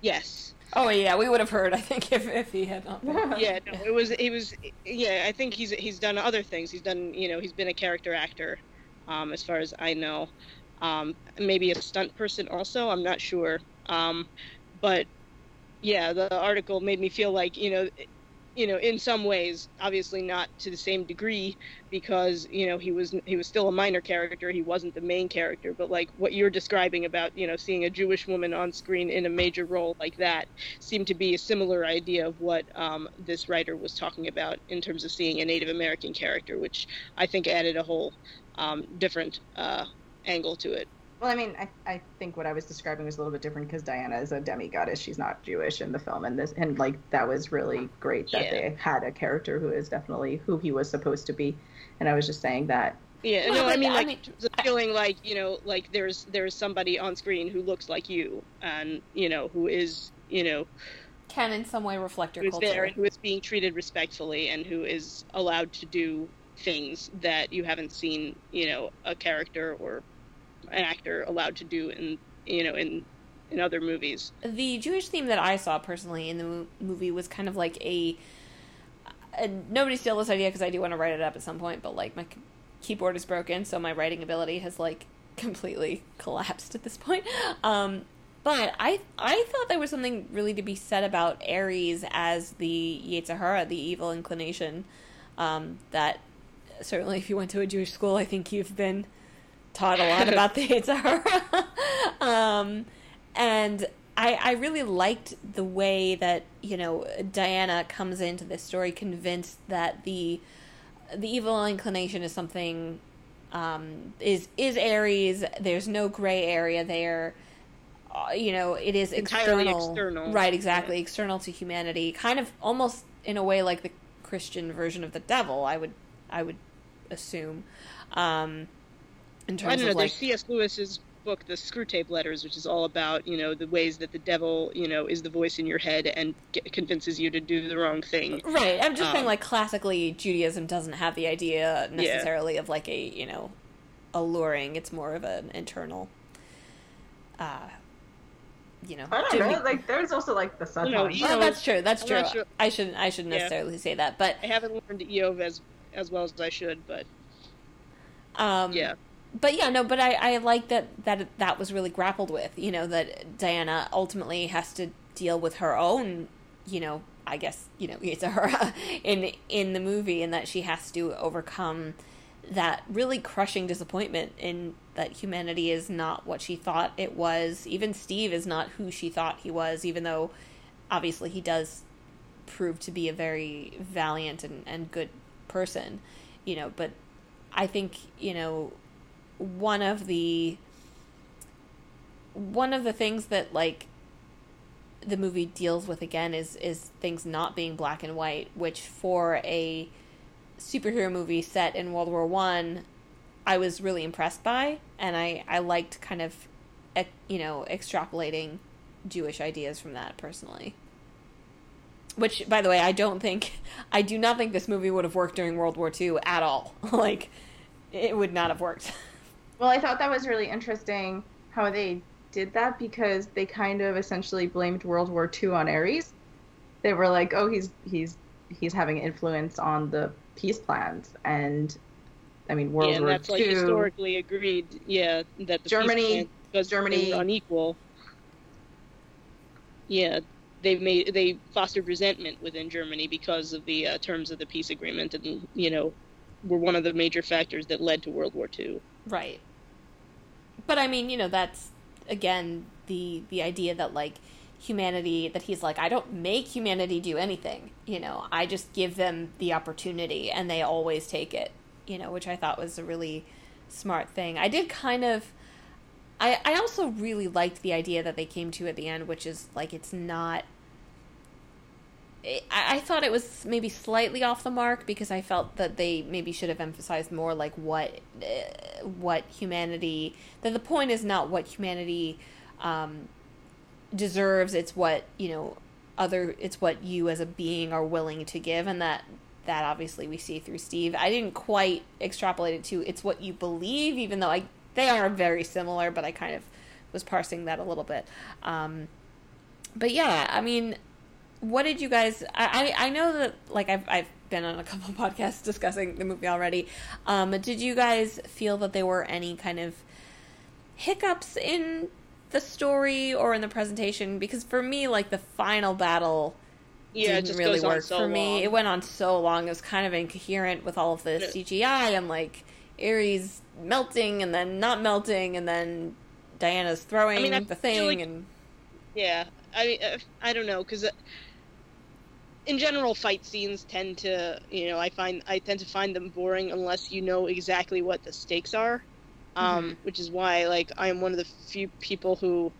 yes Oh yeah, we would have heard. I think if if he had not. Been. yeah no, it was he was yeah i think he's he's done other things he's done you know he's been a character actor um, as far as i know um, maybe a stunt person also i'm not sure um, but yeah the article made me feel like you know you know in some ways obviously not to the same degree because you know he was he was still a minor character he wasn't the main character but like what you're describing about you know seeing a jewish woman on screen in a major role like that seemed to be a similar idea of what um, this writer was talking about in terms of seeing a Native American character, which I think added a whole um, different uh, angle to it. Well, I mean, I, I think what I was describing was a little bit different because Diana is a demigoddess. She's not Jewish in the film, and this and like that was really great that Yeah. they had a character who is definitely who he was supposed to be. And I was just saying that Yeah, Well, no, I but, mean, I like mean, in terms of feeling like you know, like there's there's somebody on screen who looks like you, and you know, who is you know Can in some way reflect your who's there culture. and who is being treated respectfully and who is allowed to do things that you haven't seen, you know, a character or an actor allowed to do in you know in in other movies. the Jewish theme that I saw personally in the movie was kind of like a. And nobody steal this idea because I do want to write it up at some point, but like my keyboard is broken, so my writing ability has like completely collapsed at this point. Um, but I I thought there was something really to be said about Ares as the Yetzer hara, the evil inclination. Um, that certainly, if you went to a Jewish school, I think you've been taught a lot about the Yetzer hara. um, and I, I really liked the way that you know Diana comes into this story convinced that the the evil inclination is something um, is is Ares. There's no gray area there. Uh, you know, it is Entirely external, external. right? Exactly, external to humanity. Kind of almost in a way like the Christian version of the devil. I would I would assume. Um, in terms I don't know. of like There's C.S. Lewis's book, The Screwtape Letters, which is all about you know the ways that the devil you know is the voice in your head and get, convinces you to do the wrong thing. Right. I'm just saying, Um, like, classically, Judaism doesn't have the idea Yeah. necessarily of, like, a, you know, alluring. It's more of an internal, uh, you know. I don't Jimmy- know. Like there's also like the sun. know, times. you Well, that's true. That's I'm true. sure- I shouldn't. I shouldn't Yeah. necessarily say that, but I haven't learned Eov as as well as I should, but um, yeah, but yeah, no, but I, I like that that that was really grappled with. You know that Diana ultimately has to deal with her own, you know, I guess you know it's her in in the movie, and that she has to overcome that really crushing disappointment in that humanity is not what she thought it was. Even Steve is not who she thought he was, even though obviously he does prove to be a very valiant and, and good person, you know, but I think, you know, one of the one of the things that like the movie deals with again is is things not being black and white, which for a superhero movie set in World War One, I was really impressed by, and I I liked kind of, you know, extrapolating Jewish ideas from that personally. which, by the way, I don't think, I do not think this movie would have worked during World War II at all. like, it would not have worked. Well, I thought that was really interesting how they did that because they kind of essentially blamed World War II on Ares. They were like, "Oh, he's he's he's having influence on the peace plans," and I mean, World yeah, and War that's II. like historically agreed. Yeah, that the Germany- because Germany- they unequal. Yeah, they made they fostered resentment within Germany because of the uh, terms of the peace agreement, and you know, were one of the major factors that led to World War II. Right. But I mean, you know, that's again the the idea that like humanity that he's like I don't make humanity do anything, you know. I just give them the opportunity and they always take it, you know, which I thought was a really smart thing. I did kind of I I also really liked the idea that they came to at the end, which is like it's not I, thought it was maybe slightly off the mark because I felt that they maybe should have emphasized more like what uh, what humanity that the point is not what humanity um, deserves it's what you know other it's what you as a being are willing to give and that that obviously we see through Steve. I didn't quite extrapolate it to it's what you believe even though I they are very similar but I kind of was parsing that a little bit. Um, but yeah I mean what did you guys I, I know that like I've I've been on a couple podcasts discussing the movie already. Um did you guys feel that there were any kind of hiccups in the story or in the presentation? Because for me, like the final battle Yeah, it didn't just really goes on work so for me. It went on so long. It was kind of incoherent with all of the Yeah. CGI and like Ares melting and then not melting and then Diana's throwing I the thing like- and Yeah, I uh, I don't know because in general fight scenes tend to you know I find I tend to find them boring unless you know exactly what the stakes are, um, which is why like I am one of the few people who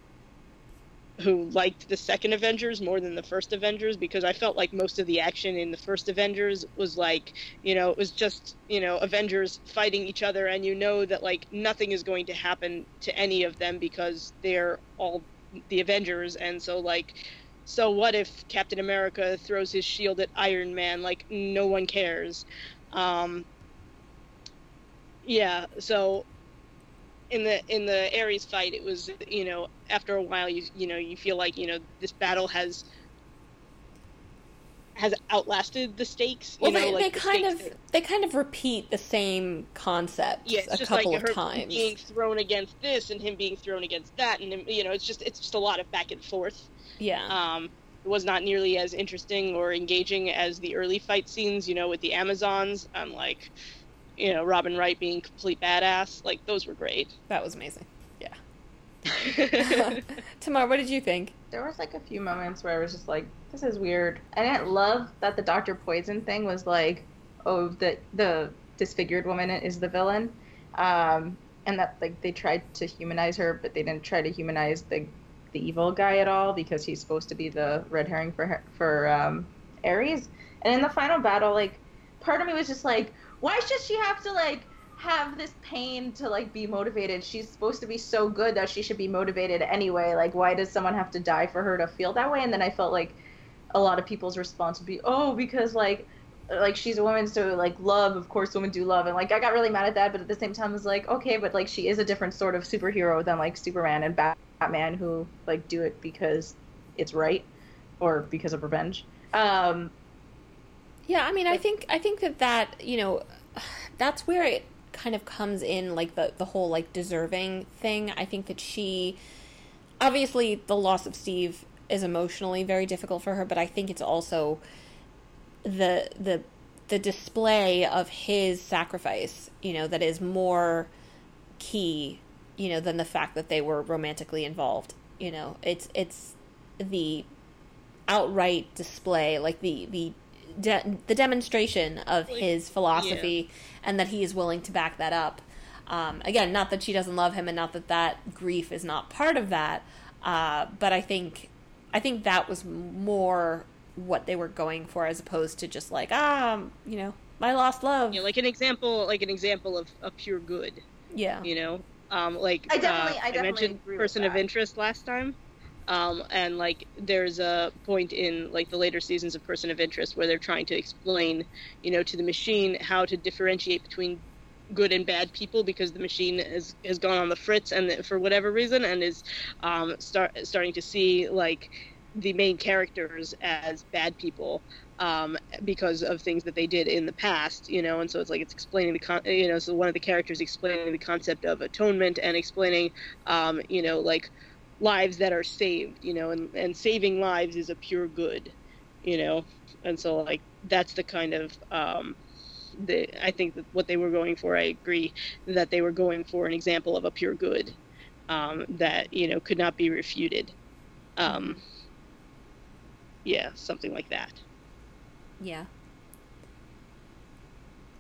who liked the second Avengers more than the first Avengers because I felt like most of the action in the first Avengers was like, you know, it was just, you know, Avengers fighting each other and you know that like nothing is going to happen to any of them because they're all the Avengers. And so like so what if Captain America throws his shield at Iron Man like no one cares. Um yeah, so in the in the Ares fight, it was you know after a while you you know you feel like you know this battle has has outlasted the stakes. You Well, know, they, like they the kind of stakes- they kind of repeat the same concept yeah, a just couple like of times. being thrown against this and him being thrown against that, and him, you know it's just it's just a lot of back and forth. Yeah, Um, it was not nearly as interesting or engaging as the early fight scenes. You know, with the Amazons, I'm like, you know, Robin Wright being complete badass. Like those were great. that was amazing. Tamar, what did you think? There was like a few moments where I was just like, "This is weird." I didn't love that the Doctor Poison thing was like, "Oh, the the disfigured woman is the villain," um, and that like they tried to humanize her, but they didn't try to humanize the the evil guy at all because he's supposed to be the red herring for for um, Ares. And in the final battle, like, part of me was just like, "Why should she have to like?" Have this pain to like be motivated. She's supposed to be so good that she should be motivated anyway. Like why does someone have to die for her to feel that way? And then i felt like a lot of people's response would be oh because like like she's a woman so like love of course women do love. And like i got really mad at that but at the same time I was like okay but like she is a different sort of superhero than like superman and batman who like do it because it's right or because of revenge. Um Yeah, I mean, I think I think that that you know, that's where it kind of comes in, like the the whole like deserving thing. I think that she, obviously, the loss of Steve is emotionally very difficult for her, but I think it's also the the the display of his sacrifice, you know, that is more key, you know, than the fact that they were romantically involved. You know, it's it's the outright display, like the the de- the demonstration of Like, his philosophy, and that he is willing to back that up. Um, again, not that she doesn't love him, and not that that grief is not part of that. Uh, but I think, I think that was more what they were going for, as opposed to just like, ah, you know, my lost love. you know, like an example, like an example of, of pure good. yeah, You know, um, like I definitely- uh, I definitely mentioned agree with person of interest last time. Um, and like there's a point in like the later seasons of Person of Interest where they're trying to explain, you know, to the machine how to differentiate between good and bad people because the machine has has gone on the fritz and for whatever reason and is um, start starting to see like the main characters as bad people um, because of things that they did in the past, you know, and so it's like it's explaining the con- you know, so one of the characters explaining the concept of atonement and explaining, um, you know, like lives that are saved, you know, and and saving lives is a pure good, you know, and so like that's the kind of um, the I think that what they were going for. I agree that they were going for an example of a pure good um, that you know could not be refuted. Um, yeah, something like that. Yeah.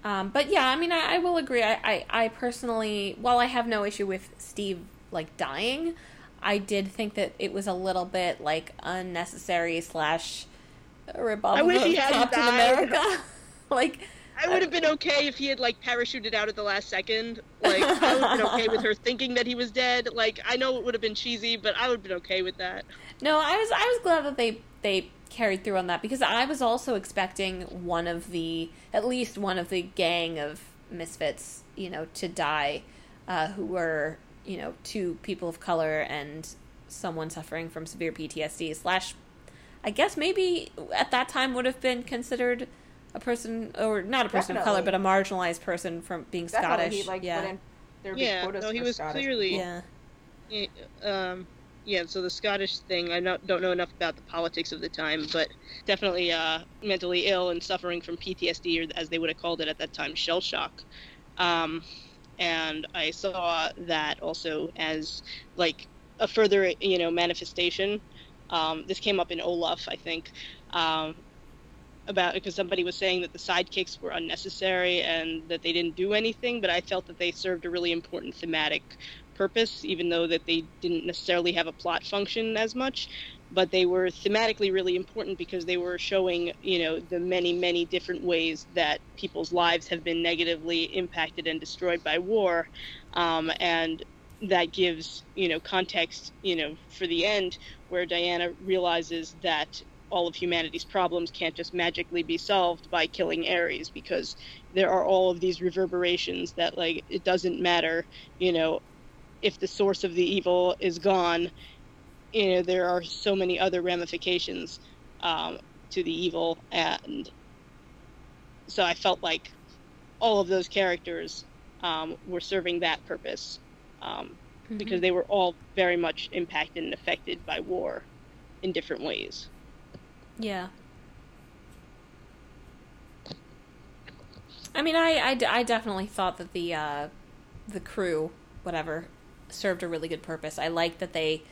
Um, but yeah, I mean, I, I will agree. I, I, I personally, while I have no issue with Steve like dying, I did think that it was a little bit like unnecessary slash ripoff I wish of he hadn't Captain died. America. like, I would have been okay if he had like parachuted out at the last second. Like I would have been okay with her thinking that he was dead. Like I know it would have been cheesy, but I would have been okay with that. no, I was I was glad that they they carried through on that because I was also expecting one of the at least one of the gang of misfits, you know, to die, uh, who were you know two people of color and someone suffering from severe PTSD slash. I guess maybe at that time would have been considered a person or not a person of color, but a marginalized person from being Definitely, Scottish. he, like, yeah, there'd Yeah, no, he was Scottish clearly people. yeah, um, yeah, so the Scottish thing, I not, don't know enough about the politics of the time, but definitely uh, mentally ill and suffering from PTSD, or as they would have called it at that time, shell shock. Um, and I saw that also as like a further, you know, manifestation. Um, this came up in Olaf, I think, um, about because somebody was saying that the sidekicks were unnecessary and that they didn't do anything, but I felt that they served a really important thematic purpose, even though that they didn't necessarily have a plot function as much. But they were thematically really important because they were showing, you know, the many, many different ways that people's lives have been negatively impacted and destroyed by war, um, and that gives, you know, context, you know, for the end where Diana realizes that all of humanity's problems can't just magically be solved by killing Ares because there are all of these reverberations that like it doesn't matter, you know, if the source of the evil is gone, you know, there are so many other ramifications um, to the evil, and so I felt like all of those characters um, were serving that purpose um, Mm-hmm. because they were all very much impacted and affected by war in different ways. Yeah. I mean, I I definitely thought that the uh, the crew, whatever, served a really good purpose. I like that they,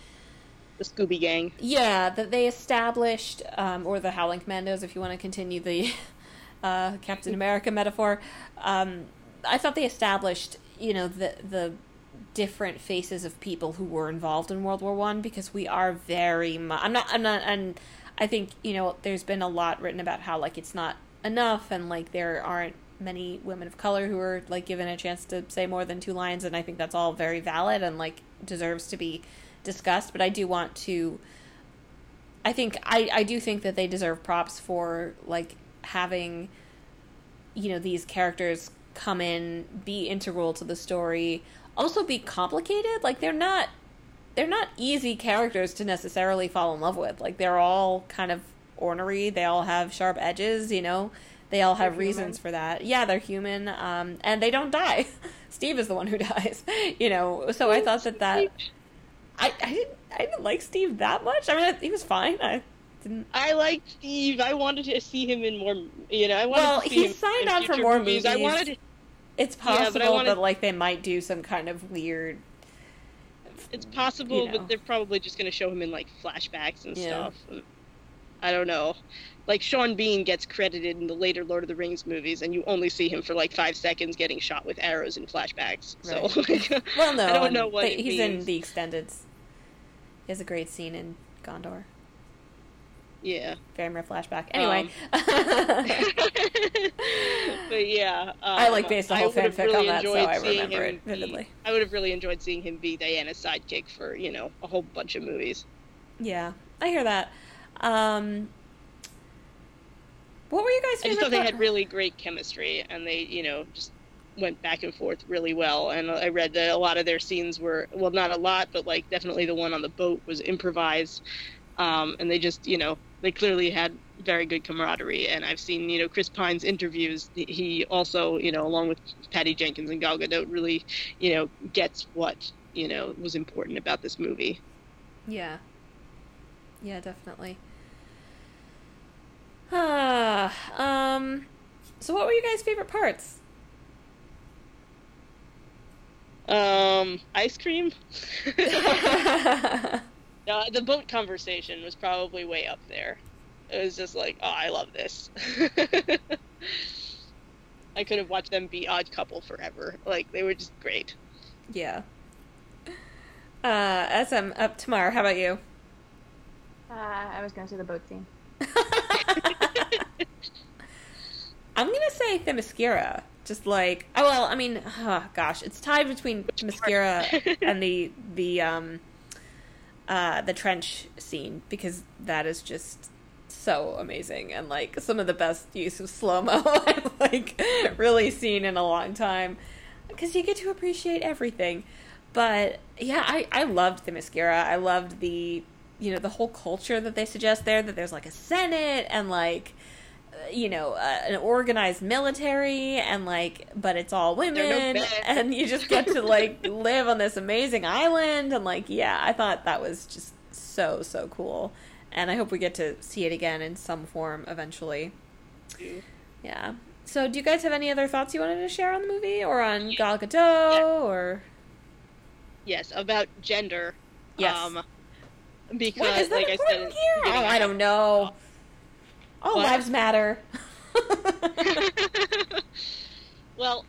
The Scooby Gang. yeah, that they established, um, or the Howling Commandos, if you want to continue the uh, Captain America metaphor. Um, I thought they established, you know, the the different faces of people who were involved in World War One because we are very much. I'm not. I'm not. And I think you know, there's been a lot written about how like it's not enough, and like there aren't many women of color who are like given a chance to say more than two lines, and I think that's all very valid and like deserves to be discussed. But I do want to. I think I I do think that they deserve props for like having you know these characters come in be integral to the story also be complicated like they're not they're not easy characters to necessarily fall in love with like they're all kind of ornery they all have sharp edges you know they all have They're human. reasons for that yeah they're human um and they don't die steve is the one who dies you know so i thought that that i i didn't i didn't like steve that much i mean he was fine i didn't I liked Steve. I wanted to see him in more. You know, I wanted Well, to see he him signed on for more movies. I wanted. To, It's Yeah, possible wanted- that like they might do some kind of weird. it's possible, know. but they're probably just going to show him in like flashbacks and Yeah. stuff. I don't know. Like Sean Bean gets credited in the later Lord of the Rings movies, and you only see him for like five seconds getting shot with arrows in flashbacks. So, like, Well, no, I don't know what they- he's in the extended. He has a great scene in Gondor. yeah. Very rare flashback. Anyway, but yeah, um, I like based a whole fanfic on that, so I remember it be- vividly. I would have really enjoyed seeing him be Diana's sidekick for you know a whole bunch of movies. Yeah, I hear that. Um, what were you guys? I just thought they had really great chemistry, and they, you know, just went back and forth really well. And I read that a lot of their scenes were, well, not a lot, but like definitely the one on the boat was improvised. Um, and they just, you know, they clearly had very good camaraderie. And I've seen, you know, Chris Pine's interviews. He also, you know, along with Patty Jenkins and Gal Gadot, really, you know, gets what you know was important about this movie. Yeah. Yeah, definitely. Ah, um, so what were you guys' favorite parts? Um, ice cream. uh, the boat conversation was probably way up there. It was just like, oh, I love this. I could have watched them be odd couple forever. Like they were just great. Yeah. Uh, SM up tomorrow. How about you? Uh, I was gonna say the boat scene. I'm gonna say Themyscira. Just like oh well, I mean, oh, gosh, it's tied between Themyscira and the the um uh the trench scene because that is just so amazing and like some of the best use of slow mo I've like really seen in a long time because you get to appreciate everything. But yeah, I I loved the Themyscira I loved the you know the whole culture that they suggest there that there's like a senate and like you know uh, an organized military and like but it's all women no and you just get to like live on this amazing island and like yeah i thought that was just so so cool. And i hope we get to see it again in some form eventually. Mm. yeah. So do you guys have any other thoughts you wanted to share on the movie or on gal gadot yeah. or? Yes about gender. Yes. Um, because Wait, like I said, oh, I don't know. All what? lives matter. well,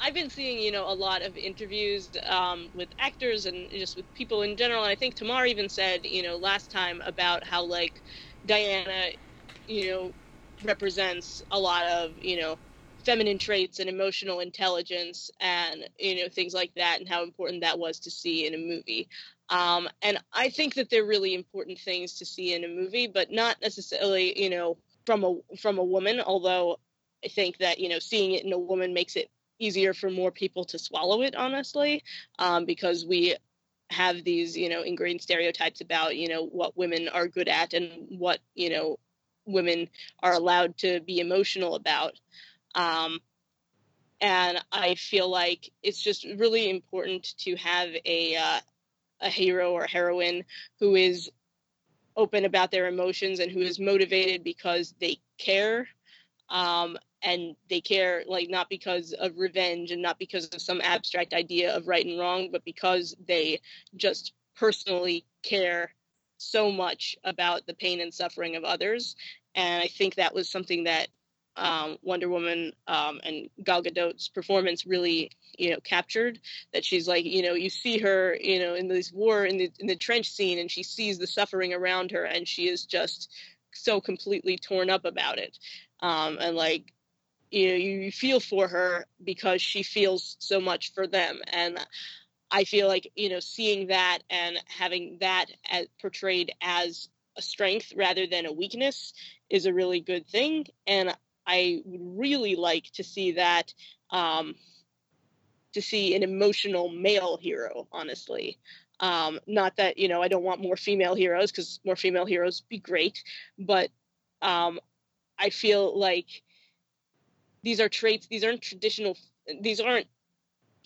I've been seeing, you know, a lot of interviews um, with actors and just with people in general. And I think Tamar even said, you know, last time about how like Diana, you know, represents a lot of, you know, feminine traits and emotional intelligence and you know things like that and how important that was to see in a movie um, and I think that they're really important things to see in a movie, but not necessarily, you know, from a from a woman. Although I think that you know, seeing it in a woman makes it easier for more people to swallow it, honestly, um, because we have these, you know, ingrained stereotypes about, you know, what women are good at and what, you know, women are allowed to be emotional about. Um, and I feel like it's just really important to have a uh, a hero or heroine who is open about their emotions and who is motivated because they care um, and they care like not because of revenge and not because of some abstract idea of right and wrong but because they just personally care so much about the pain and suffering of others. And i think that was something that um, Wonder Woman um, and Gal Gadot's performance really, you know, captured. That she's like, you know, you see her, you know, in this war in the in the trench scene, and she sees the suffering around her, and she is just so completely torn up about it, um, and like, you know, you, feel for her because she feels so much for them, and. I feel like you know seeing that and having that as, portrayed as a strength rather than a weakness is a really good thing. And I would really like to see that um, to see an emotional male hero, honestly. Um, not that you know I don't want more female heroes because more female heroes be great, but um, I feel like these are traits. These aren't traditional. These aren't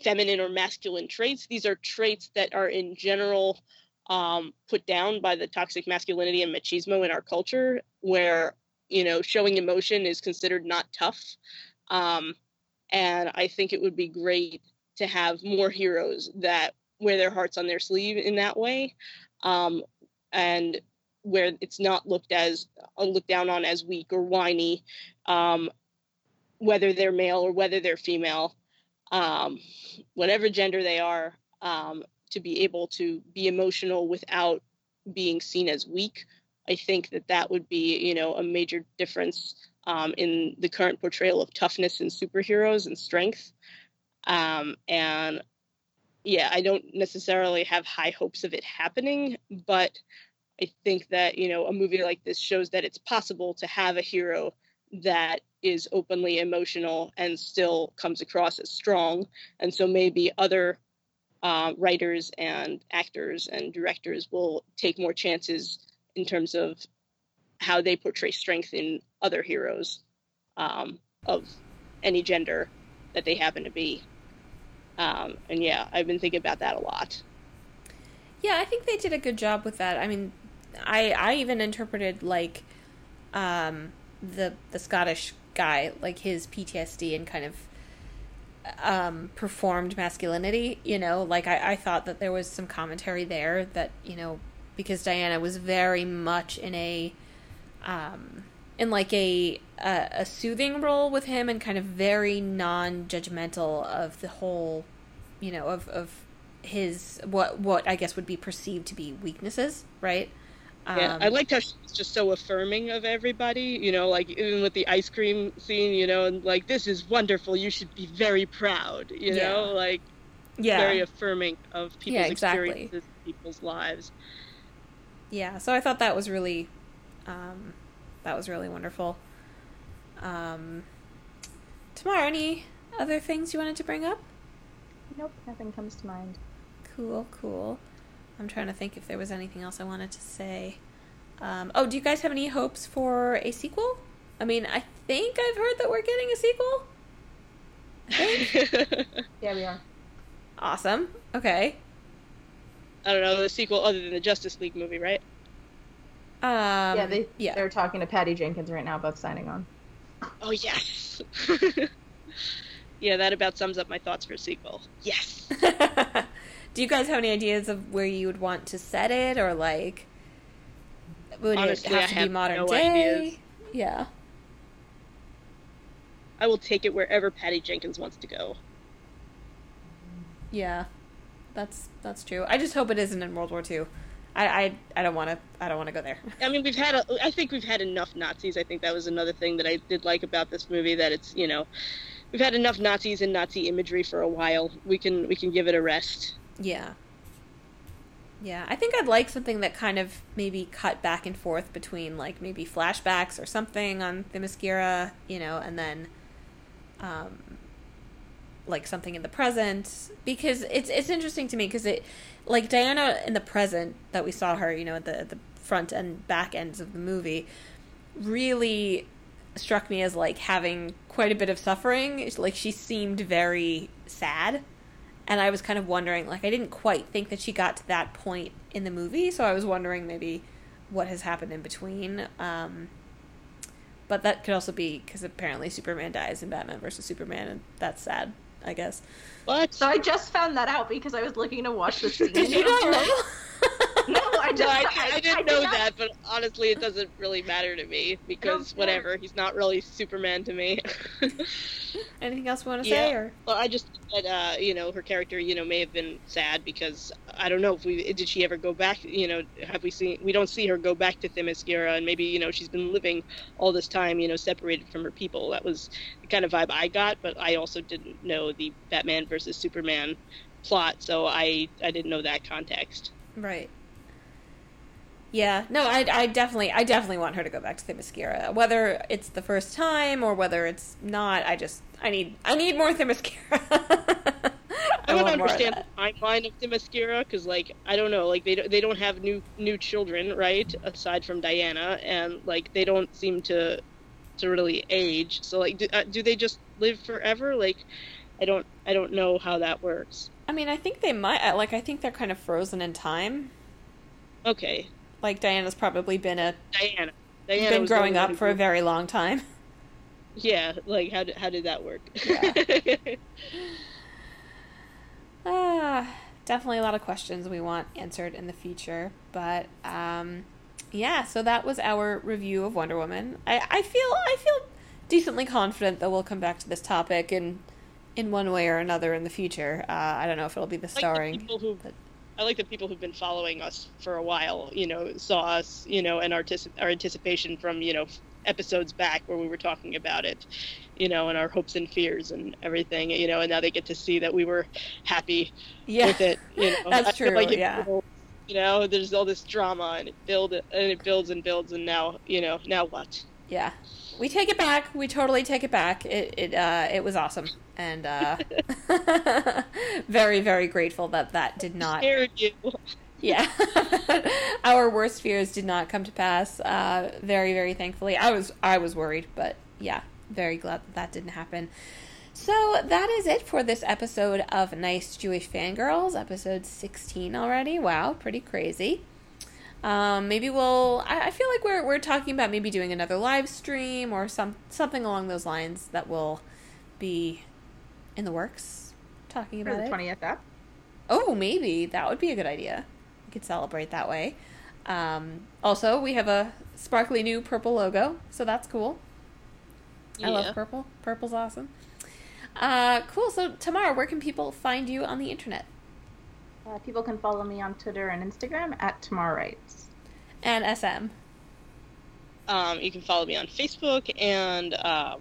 feminine or masculine traits. These are traits that are in general um, put down by the toxic masculinity and machismo in our culture, where you know, showing emotion is considered not tough. Um, and I think it would be great to have more heroes that wear their hearts on their sleeve in that way, um, and where it's not looked as uh, looked down on as weak or whiny, um, whether they're male or whether they're female, um, whatever gender they are, um, to be able to be emotional without being seen as weak I think that that would be, you know, a major difference um, in the current portrayal of toughness and superheroes and strength. Um, and yeah, I don't necessarily have high hopes of it happening, but I think that you know a movie like this shows that it's possible to have a hero that is openly emotional and still comes across as strong, and so maybe other uh, writers and actors and directors will take more chances in terms of how they portray strength in other heroes um, of any gender that they happen to be. Um, and yeah, I've been thinking about that a lot. Yeah, I think they did a good job with that. I mean, I I even interpreted like um, the the Scottish guy, like his PTSD and kind of um, performed masculinity. You know, like I, I thought that there was some commentary there that you know because Diana was very much in a um, in like a, a, a soothing role with him and kind of very non-judgmental of the whole you know of of his what what I guess would be perceived to be weaknesses, right? Yeah, um, I liked how she's just so affirming of everybody. You know, like even with the ice cream scene, you know, and like this is wonderful. You should be very proud. You yeah. know, like yeah, very affirming of people's yeah, exactly. experiences, people's lives. Yeah, so I thought that was really, um, that was really wonderful. Um, Tamara, any other things you wanted to bring up? Nope, nothing comes to mind. Cool, cool. I'm trying to think if there was anything else I wanted to say. Um, oh, do you guys have any hopes for a sequel? I mean, I think I've heard that we're getting a sequel. yeah, we are. Awesome. Okay. I don't know the sequel other than the Justice League movie, right? Um, yeah, they yeah. they're talking to Patty Jenkins right now about signing on. Oh yes. yeah, that about sums up my thoughts for a sequel. Yes. Do you guys have any ideas of where you would want to set it, or like, would Honestly, it have I to have be modern no day? Ideas. Yeah. I will take it wherever Patty Jenkins wants to go. Yeah, that's that's true. I just hope it isn't in World War II. I I, I don't want to I don't want to go there. I mean, we've had a, I think we've had enough Nazis. I think that was another thing that I did like about this movie that it's you know we've had enough Nazis and Nazi imagery for a while. We can we can give it a rest. Yeah. Yeah, I think I'd like something that kind of maybe cut back and forth between like maybe flashbacks or something on the Themyscira, you know, and then um like something in the present because it's it's interesting to me because it like Diana in the present that we saw her, you know, at the the front and back ends of the movie really struck me as like having quite a bit of suffering. Like she seemed very sad and I was kind of wondering, like, I didn't quite think that she got to that point in the movie, so I was wondering maybe what has happened in between. Um, but that could also be because apparently Superman dies in Batman versus Superman, and that's sad, I guess. What? So I just found that out because I was looking to watch the scene. Did you not know? no, I just no, I, I, I didn't I know did that, but honestly, it doesn't really matter to me because whatever, he's not really Superman to me. Anything else you want to yeah. say? Or well, I just that uh, you know her character, you know, may have been sad because I don't know if we did she ever go back. You know, have we seen? We don't see her go back to Themyscira, and maybe you know she's been living all this time, you know, separated from her people. That was the kind of vibe I got, but I also didn't know the Batman versus Superman plot, so I I didn't know that context. Right. Yeah, no, I, I definitely, I definitely want her to go back to the Themyscira. Whether it's the first time or whether it's not, I just, I need, I need more Themyscira. I, I don't understand the timeline of Themyscira because, like, I don't know, like they they don't have new new children, right? Aside from Diana, and like they don't seem to to really age. So, like, do, uh, do they just live forever? Like, I don't, I don't know how that works. I mean, I think they might. Uh, like, I think they're kind of frozen in time. Okay, like Diana's probably been a Diana. Diana been growing up for a very long time. Yeah, like how did how did that work? Yeah. ah, definitely a lot of questions we want answered in the future, but um, yeah. So that was our review of Wonder Woman. I I feel I feel decently confident that we'll come back to this topic in in one way or another in the future. Uh, I don't know if it'll be the starring. Like the people who but... I like that people who've been following us for a while, you know, saw us, you know, and our, our anticipation from, you know, episodes back where we were talking about it, you know, and our hopes and fears and everything, you know, and now they get to see that we were happy yeah. with it. You know, that's true. Like yeah. People, You know, there's all this drama, and it build and it builds and builds, and now you know now what? Yeah, we take it back. We totally take it back. It it uh, it was awesome, and uh, very very grateful that that did not. Scared you. Yeah, our worst fears did not come to pass. Uh, very very thankfully, I was I was worried, but yeah, very glad that that didn't happen. So that is it for this episode of Nice Jewish Fangirls, episode 16 already. Wow, pretty crazy. Um, maybe we'll. I, I, feel like we're we're talking about maybe doing another live stream or some something along those lines that will be in the works. Talking about For the twentieth app. Oh, maybe that would be a good idea. We could celebrate that way. Um, also, we have a sparkly new purple logo, so that's cool. I love purple. Purple's awesome. Uh, cool. So, Tamar, where can people find you on the internet? Uh, people can follow me on Twitter and Instagram at Tamar Writes. And SM. Um, you can follow me on Facebook and um,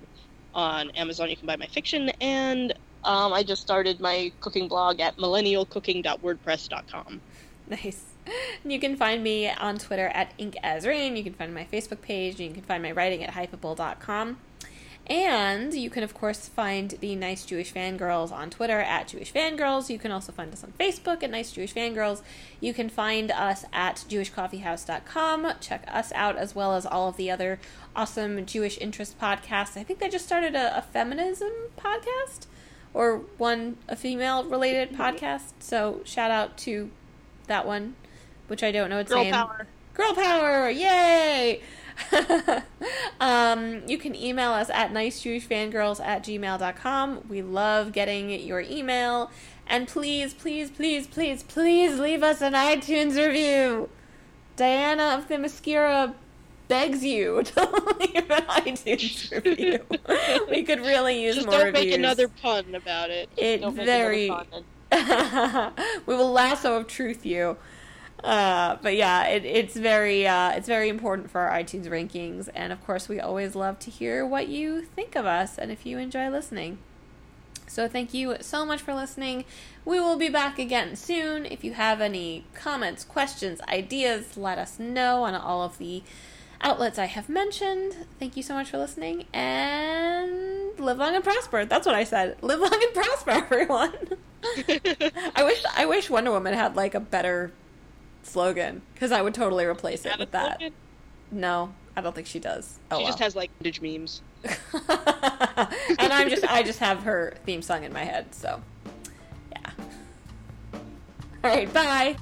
on Amazon. You can buy my fiction, and um, I just started my cooking blog at millennialcooking.wordpress.com. Nice. You can find me on Twitter at InkAsRain. You can find my Facebook page. You can find my writing at hypable.com. And you can, of course, find the Nice Jewish Fangirls on Twitter at Jewish Fangirls. You can also find us on Facebook at Nice Jewish Fangirls. You can find us at JewishCoffeehouse.com. Check us out as well as all of the other awesome Jewish interest podcasts. I think they just started a, a feminism podcast or one, a female related mm-hmm. podcast. So shout out to that one, which I don't know its Girl name. power. Girl power! Yay! um, you can email us at nicejewishfangirls at gmail.com. We love getting your email. And please, please, please, please, please leave us an iTunes review. Diana of Themyscira begs you to leave an iTunes review. we could really use Just more don't reviews. make another pun about it. Just It very- we will lasso of truth you. Uh, but yeah, it, it's very uh, it's very important for our iTunes rankings, and of course, we always love to hear what you think of us and if you enjoy listening. So thank you so much for listening. We will be back again soon. If you have any comments, questions, ideas, let us know on all of the outlets I have mentioned. Thank you so much for listening and live long and prosper. That's what I said. Live long and prosper, everyone. I wish I wish Wonder Woman had like a better slogan because I would totally replace it with that. slogan? No, I don't think she does. Oh she well. just has like vintage memes. and I'm just I just have her theme song in my head, so yeah. All right, bye.